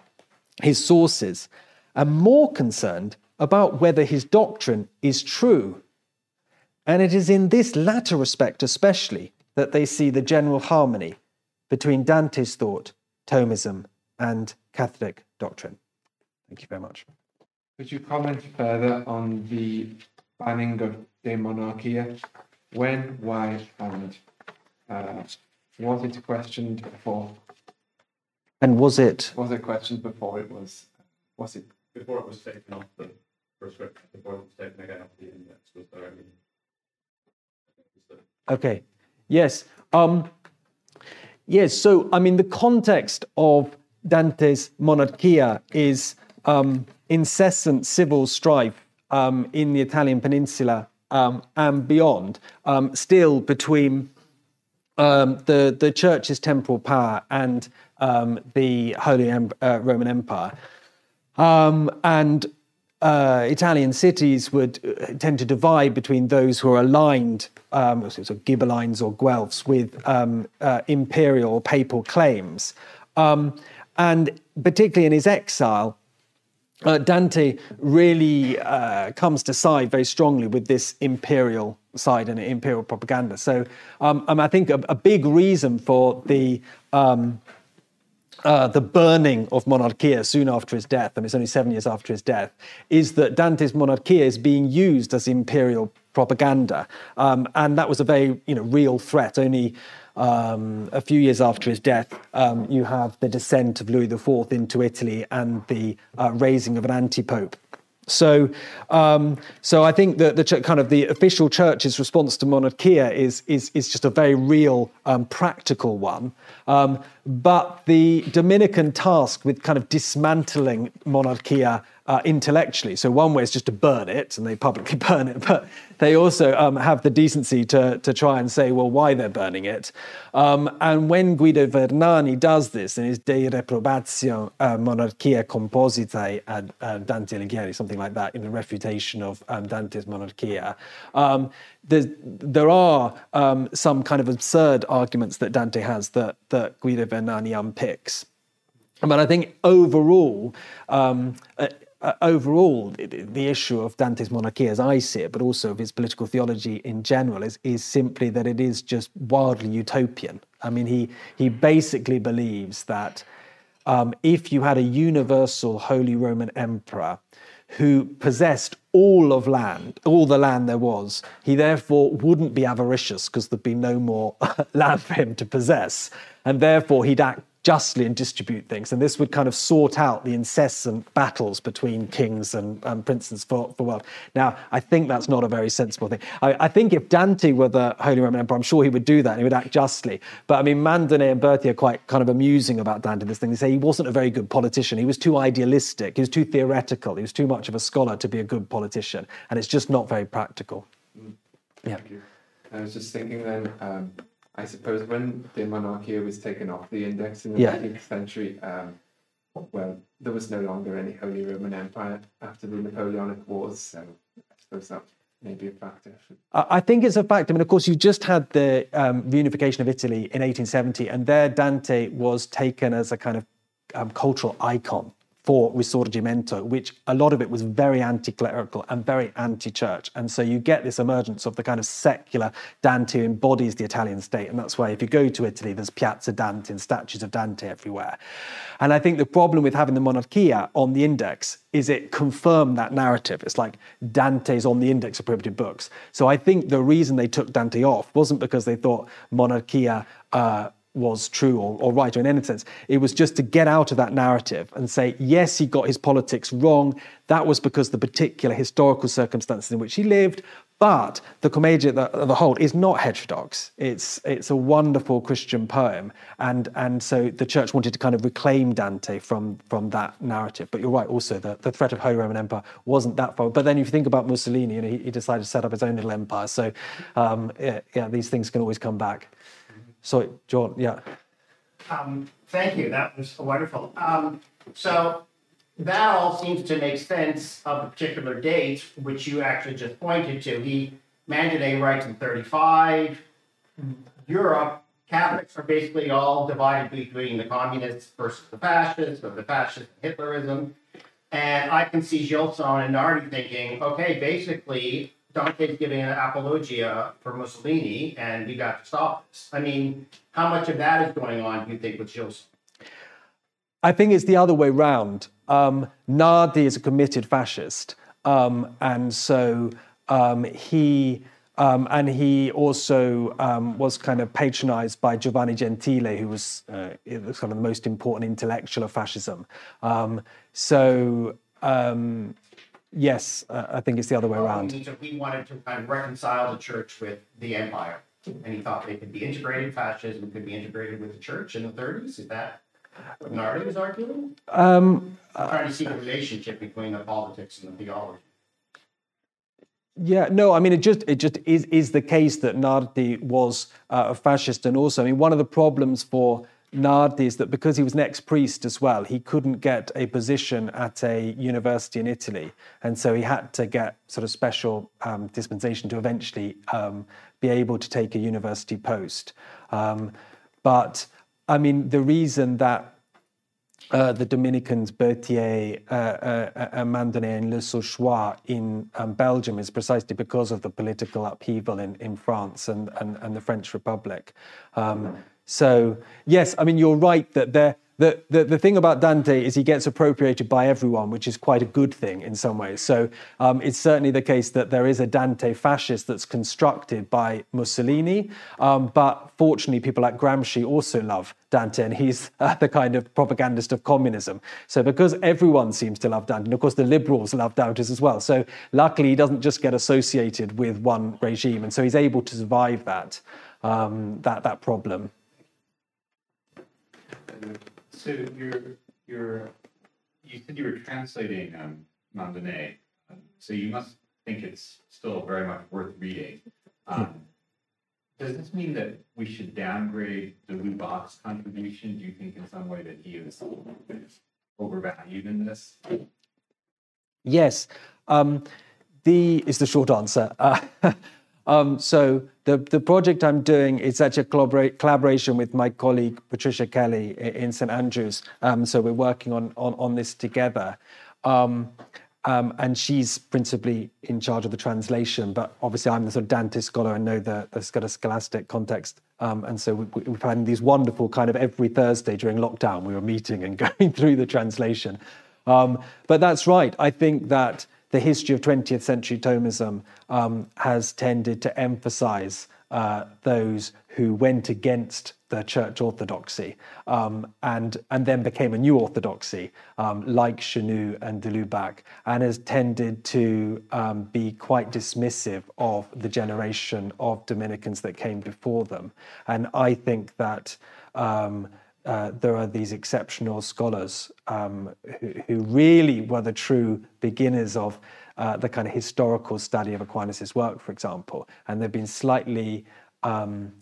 his sources, and more concerned about whether his doctrine is true. And it is in this latter respect, especially, that they see the general harmony between Dante's thought Thomism, and Catholic doctrine. Thank you very much. Could you comment further on the banning of De Monarchia? When, why, and uh, was it questioned before? And was it? Was it questioned before it was? Was it before it was taken off the first before it was taken again off the index? Was there any? Okay. Yes. Um, yes. So, I mean, the context of Dante's Monarchia is um, incessant civil strife um, in the Italian peninsula um, and beyond, um, still between um, the the Church's temporal power and um, the Holy em- uh, Roman Empire, and uh, Italian cities would uh, tend to divide between those who are aligned, um, sort of Ghibellines or Guelphs, with um, uh, imperial or papal claims. Um, and particularly in his exile, uh, Dante really uh, comes to side very strongly with this imperial side and imperial propaganda. So um, um, I think a, a, big reason for the um, uh, the burning of Monarchia soon after his death, I mean, it's only seven years after his death, is that Dante's Monarchia is being used as imperial propaganda, um, and that was a very you know real threat. Only um, a few years after his death, um, you have the descent of Louis IV into Italy and the uh, raising of an anti-pope. So, um, so I think that the ch- kind of the official church's response to monarchia is is is just a very real, um, practical one. Um, but the Dominican task with kind of dismantling monarchia uh, intellectually. So one way is just to burn it, and they publicly burn it, but they also um, have the decency to, to try and say, well, why they're burning it. Um, and when Guido Vernani does this in his De Reprobatio uh, Monarchia Compositae ad, ad, Dante Alighieri, something like that, in the refutation of um, Dante's Monarchia, um, there are um, some kind of absurd arguments that Dante has that, that Guido Vernani unpicks. But I think overall, um, uh, overall, the issue of Dante's monarchy, as I see it, but also of his political theology in general, is, is simply that it is just wildly utopian. I mean, he, he basically believes that um, if you had a universal Holy Roman Emperor who possessed all of land, all the land there was, he therefore wouldn't be avaricious because there'd be no more land for him to possess. And therefore, he'd act justly and distribute things. And this would kind of sort out the incessant battles between kings and, and princes for, for wealth. Now, I think that's not a very sensible thing. I, I, think if Dante were the Holy Roman Emperor, I'm sure he would do that and he would act justly. But I mean, Mandonnet and Berthier are quite kind of amusing about Dante this thing. They say he wasn't a very good politician. He was too idealistic. He was too theoretical. He was too much of a scholar to be a good politician. And it's just not very practical. Mm. Yeah. I was just thinking then, um, I suppose when the monarchy was taken off the index in the yeah. 19th century, um, well, there was no longer any Holy Roman Empire after the Napoleonic Wars, so I suppose that may be a factor. I think it's a factor. I mean, of course, you just had the um, reunification of Italy in 1870, and there Dante was taken as a kind of um, cultural icon for Risorgimento, which a lot of it was very anti clerical and very anti church. And so you get this emergence of the kind of secular Dante embodies the Italian state. And that's why if you go to Italy, there's Piazza Dante and statues of Dante everywhere. And I think the problem with having the Monarchia on the index is it confirmed that narrative. It's like Dante's on the index of prohibited books. So I think the reason they took Dante off wasn't because they thought Monarchia. Uh, was true or, or right or in any sense. It was just to get out of that narrative and say, yes, he got his politics wrong. That was because the particular historical circumstances in which he lived. But the Commedia of the Whole is not heterodox. It's, it's a wonderful Christian poem. And, and so the church wanted to kind of reclaim Dante from, from that narrative. But you're right, also, the, the threat of Holy Roman Empire wasn't that far. But then if you think about Mussolini, you know, he, he decided to set up his own little empire. So um, yeah, yeah, these things can always come back. So, John, yeah. Um, thank you. That was wonderful. Um, so that all seems to make sense of the particular date, which you actually just pointed to. He Mandonnet writes in 35. Europe, Catholics are basically all divided between the communists versus the fascists, or the fascist Hitlerism. And I can see Gilson and Nardi thinking, okay, basically, Dante's giving an apologia for Mussolini, and we got to stop this. I mean, how much of that is going on, do you think, with Gilson? I think it's the other way round. Um, Nardi is a committed fascist, um, and so um, he Um, and he also um, was kind of patronized by Giovanni Gentile, who was uh, kind of the most important intellectual of fascism. Um, so, yes, uh, I think it's the other way around. He wanted to kind of reconcile the church with the empire, and he thought they could be integrated, fascism could be integrated with the church in the 30s. Is that what Nardi was arguing? Um, I'm trying to see the relationship between the politics and the theology. Yeah, no, I mean it just it just is is the case that Nardi was uh, a fascist, and also I mean one of the problems for Nardi is that because he was an ex-priest as well, he couldn't get a position at a university in Italy, and so he had to get sort of special um, dispensation to eventually um, be able to take a university post. Um, but I mean the reason that uh, the Dominicans Berthier, uh, uh, uh Mandonnet, and Le Saulchoir in um, Belgium is precisely because of the political upheaval in, in France and, and, and the French Republic. Um, so, yes, I mean, you're right that there the, the, the thing about Dante is he gets appropriated by everyone, which is quite a good thing in some ways. So um, it's certainly the case that there is a Dante fascist that's constructed by Mussolini. Um, but fortunately, people like Gramsci also love Dante, and he's uh, the kind of propagandist of communism. So because everyone seems to love Dante, and of course the liberals love Dante as well. So luckily, he doesn't just get associated with one regime, and so he's able to survive that um, that that problem. So you're you're you said you were translating um, Mandonnet, so you must think it's still very much worth reading. Um, does this mean that we should downgrade de Lubac's contribution? Do you think in some way that he is overvalued in this? Yes. Um, the is the short answer. Uh, Um, so the, the project I'm doing is actually a collabora- collaboration with my colleague Patricia Kelly in St Andrews. Um, so we're working on, on, on this together. Um, um, and she's principally in charge of the translation, but obviously I'm the sort of Dante scholar and know the, the sort of scholastic context. Um, and so we, we've had these wonderful kind of every Thursday during lockdown, we were meeting and going through the translation. Um, but that's right. I think that the history of 20th century Thomism um, has tended to emphasize uh, those who went against the church orthodoxy um, and, and then became a new orthodoxy, um, like Chenu and de Lubac, and has tended to um, be quite dismissive of the generation of Dominicans that came before them. And I think that um, uh, there are these exceptional scholars um, who, who, really were the true beginners of uh, the kind of historical study of Aquinas' work, for example, and they've been slightly um,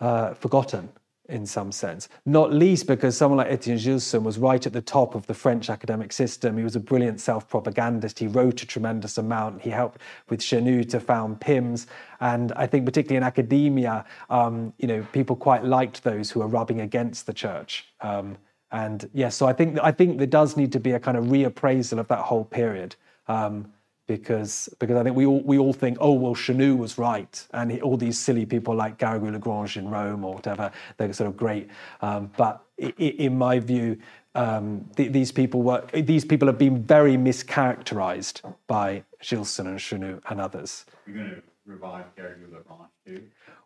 uh, forgotten in some sense, not least because someone like Etienne Gilson was right at the top of the French academic system. He was a brilliant self propagandist. He wrote a tremendous amount. He helped with Chenu to found PIMS. And I think, particularly in academia, um, you know, people quite liked those who were rubbing against the church. Um, and yes, yeah, so I think I think there does need to be a kind of reappraisal of that whole period. Um, because because I think we all we all think oh well Chenu was right and he, all these silly people like Garrigou Lagrange in Rome or whatever they're sort of great um, but in my view um, th- these people were these people have been very mischaracterized by Gilson and Chenu and others. You're going to revive Garrigou Lagrange too.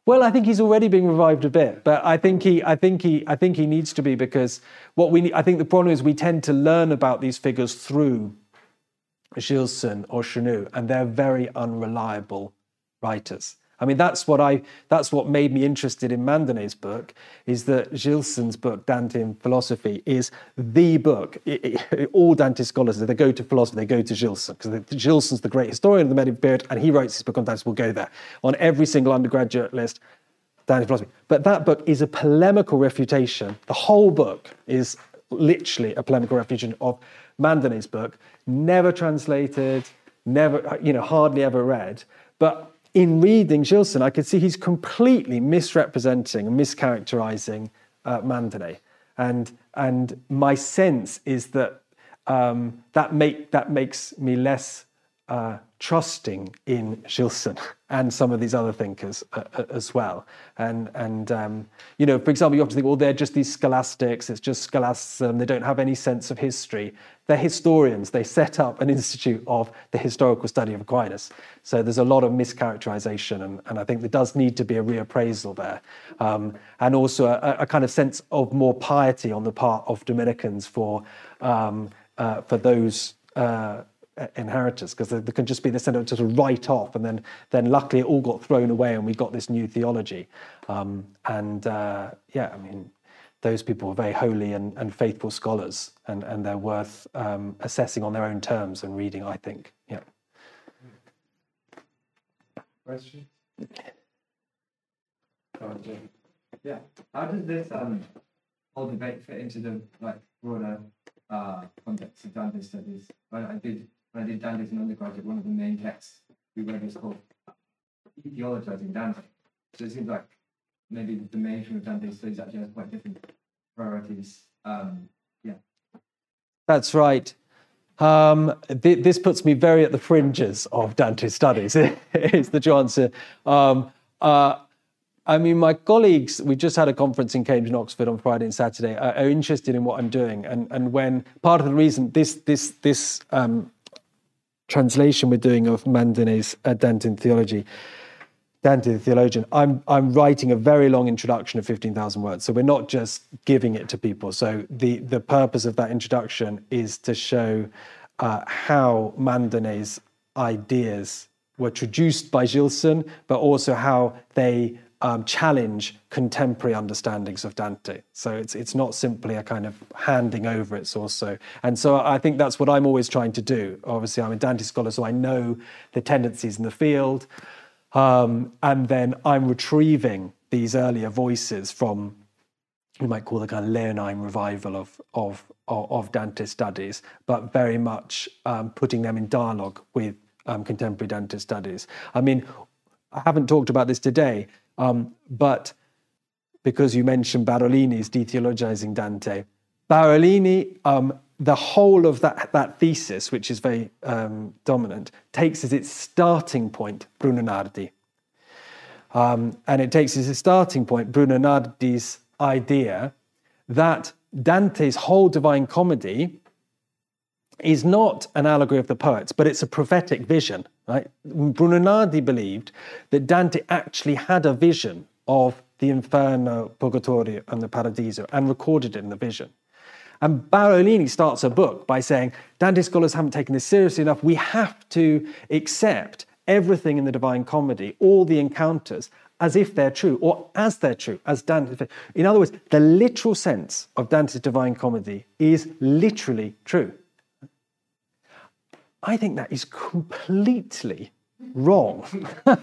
Well, I think he's already being revived a bit, but I think he, I think he, I think he needs to be because what we, I think the problem is we tend to learn about these figures through Gilson or Chenu, and they're very unreliable writers. I mean, that's what I that's what made me interested in Mandonnet's book, is that Gilson's book, Dante in Philosophy, is the book. It, it, all Dante scholars, they go to philosophy, they go to Gilson, because Gilson's the great historian of the medieval period, and he writes his book on Dante, we'll go there. On every single undergraduate list, Dante philosophy. But that book is a polemical refutation. The whole book is literally a polemical refutation of Mandonnet's book, never translated, never, you know, hardly ever read. But in reading Gilson, I could see he's completely misrepresenting and mischaracterizing uh, Mandonnet. And, and my sense is that um, that, make, that makes me less uh, trusting in Gilson and some of these other thinkers uh, uh, as well. And, and um, you know, for example, you often think, well, they're just these scholastics, it's just scholasticism, they don't have any sense of history. They're historians. They set up an institute of the historical study of Aquinas. So there's a lot of mischaracterization, and, and I think there does need to be a reappraisal there. Um, and also a, a, kind of sense of more piety on the part of Dominicans for, um, uh, for those uh, inheritors because there, can just be this of, sort write off and then then luckily it all got thrown away and we got this new theology. Um, and uh, yeah i mean those people are very holy and, and faithful scholars and, and they're worth um, assessing on their own terms and reading i think. Yeah. Question yeah. How does this um, whole debate fit into the like broader uh, context of Dante studies? I did I did Dante's in undergraduate, one of the main texts we read was called Theologizing Dante. So it seems like maybe the theme of Dante's studies actually has quite different priorities. Um, yeah. That's right. Um, th- this puts me very at the fringes of Dante's studies, is the answer. Um, uh, I mean, my colleagues, we just had a conference in Cambridge and Oxford on Friday and Saturday, are, are interested in what I'm doing. And, and when part of the reason this, this, this um, translation we're doing of Mandonnet's uh, Dantean theology, Dante the theologian, I'm, I'm writing a very long introduction of 15,000 words. So we're not just giving it to people. So the, the purpose of that introduction is to show uh, how Mandonnet's ideas were traduced by Gilson, but also how they um, challenge contemporary understandings of Dante. So it's it's not simply a kind of handing over. It's also, and so I think that's what I'm always trying to do. Obviously, I'm a Dante scholar, so I know the tendencies in the field, um, and then I'm retrieving these earlier voices from you might call the kind of Leonine revival of of of, Dante studies, but very much um, putting them in dialogue with um, contemporary Dante studies. I mean, I haven't talked about this today, um, but because you mentioned Barolini's detheologizing Dante, Barolini, um, the whole of that, that thesis, which is very um, dominant, takes as its starting point Bruno Nardi. Um, and it takes as its starting point Bruno Nardi's idea that Dante's whole Divine Comedy is not an allegory of the poets, but it's a prophetic vision. Right? Believed that Dante actually had a vision of the Inferno, Purgatorio, and the Paradiso and recorded it in the vision. And Barolini starts a book by saying Dante scholars haven't taken this seriously enough. We have to accept everything in the Divine Comedy, all the encounters, as if they're true or as they're true, as Dante. In other words, the literal sense of Dante's Divine Comedy is literally true. I think that is completely wrong. but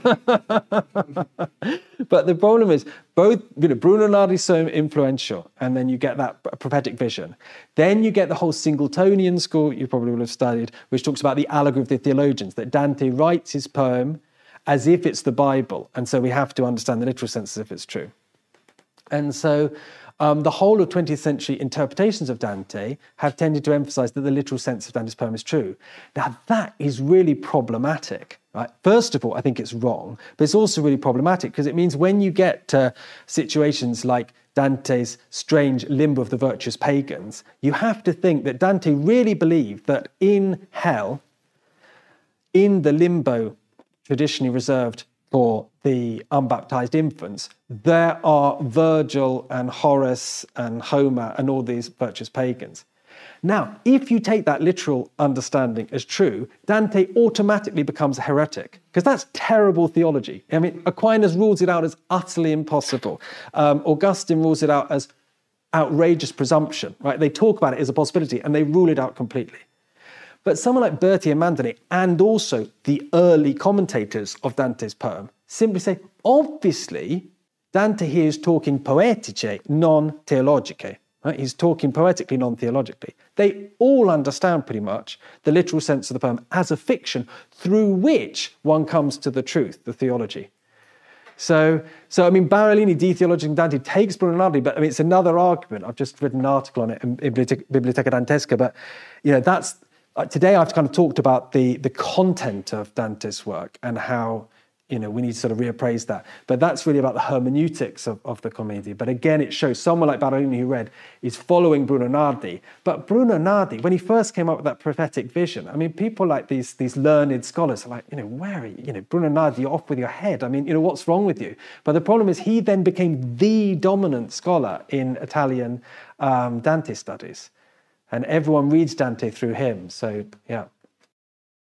the problem is both you know, Bruno Nardi so influential, and then you get that prophetic vision. Then you get the whole Singletonian school you probably will have studied, which talks about the allegory of the theologians, that Dante writes his poem as if it's the Bible, and so we have to understand the literal sense as if it's true. And so um, the whole of 20th century interpretations of Dante have tended to emphasize that the literal sense of Dante's poem is true. Now, that is really problematic. Right? First of all, I think it's wrong, but it's also really problematic because it means when you get to situations like Dante's strange limbo of the virtuous pagans, you have to think that Dante really believed that in hell, in the limbo traditionally reserved for the unbaptized infants, there are Virgil and Horace and Homer and all these virtuous pagans. Now, if you take that literal understanding as true, Dante automatically becomes a heretic, because that's terrible theology. I mean, Aquinas rules it out as utterly impossible. Um, Augustine rules it out as outrageous presumption, right? They talk about it as a possibility and they rule it out completely. But someone like Berthier and and also the early commentators of Dante's poem, simply say, obviously, Dante here is talking poetice, non theologice. Right? He's talking poetically, non theologically. They all understand pretty much the literal sense of the poem as a fiction through which one comes to the truth, the theology. So, so I mean, Barolini detheologizing Dante takes Bruno Nardi, but I mean, it's another argument. I've just written an article on it in Bibliotheca Dantesca, but you know, that's uh, today I've kind of talked about the, the content of Dante's work and how you know, we need to sort of reappraise that. But that's really about the hermeneutics of, of the Commedia. But again, it shows someone like Barolini who read is following Bruno Nardi. But Bruno Nardi, when he first came up with that prophetic vision, I mean, people like these, these learned scholars are like, you know, where are you? You know, Bruno Nardi, you're off with your head. I mean, you know, what's wrong with you? But the problem is he then became the dominant scholar in Italian um, Dante studies. And everyone reads Dante through him. So, yeah.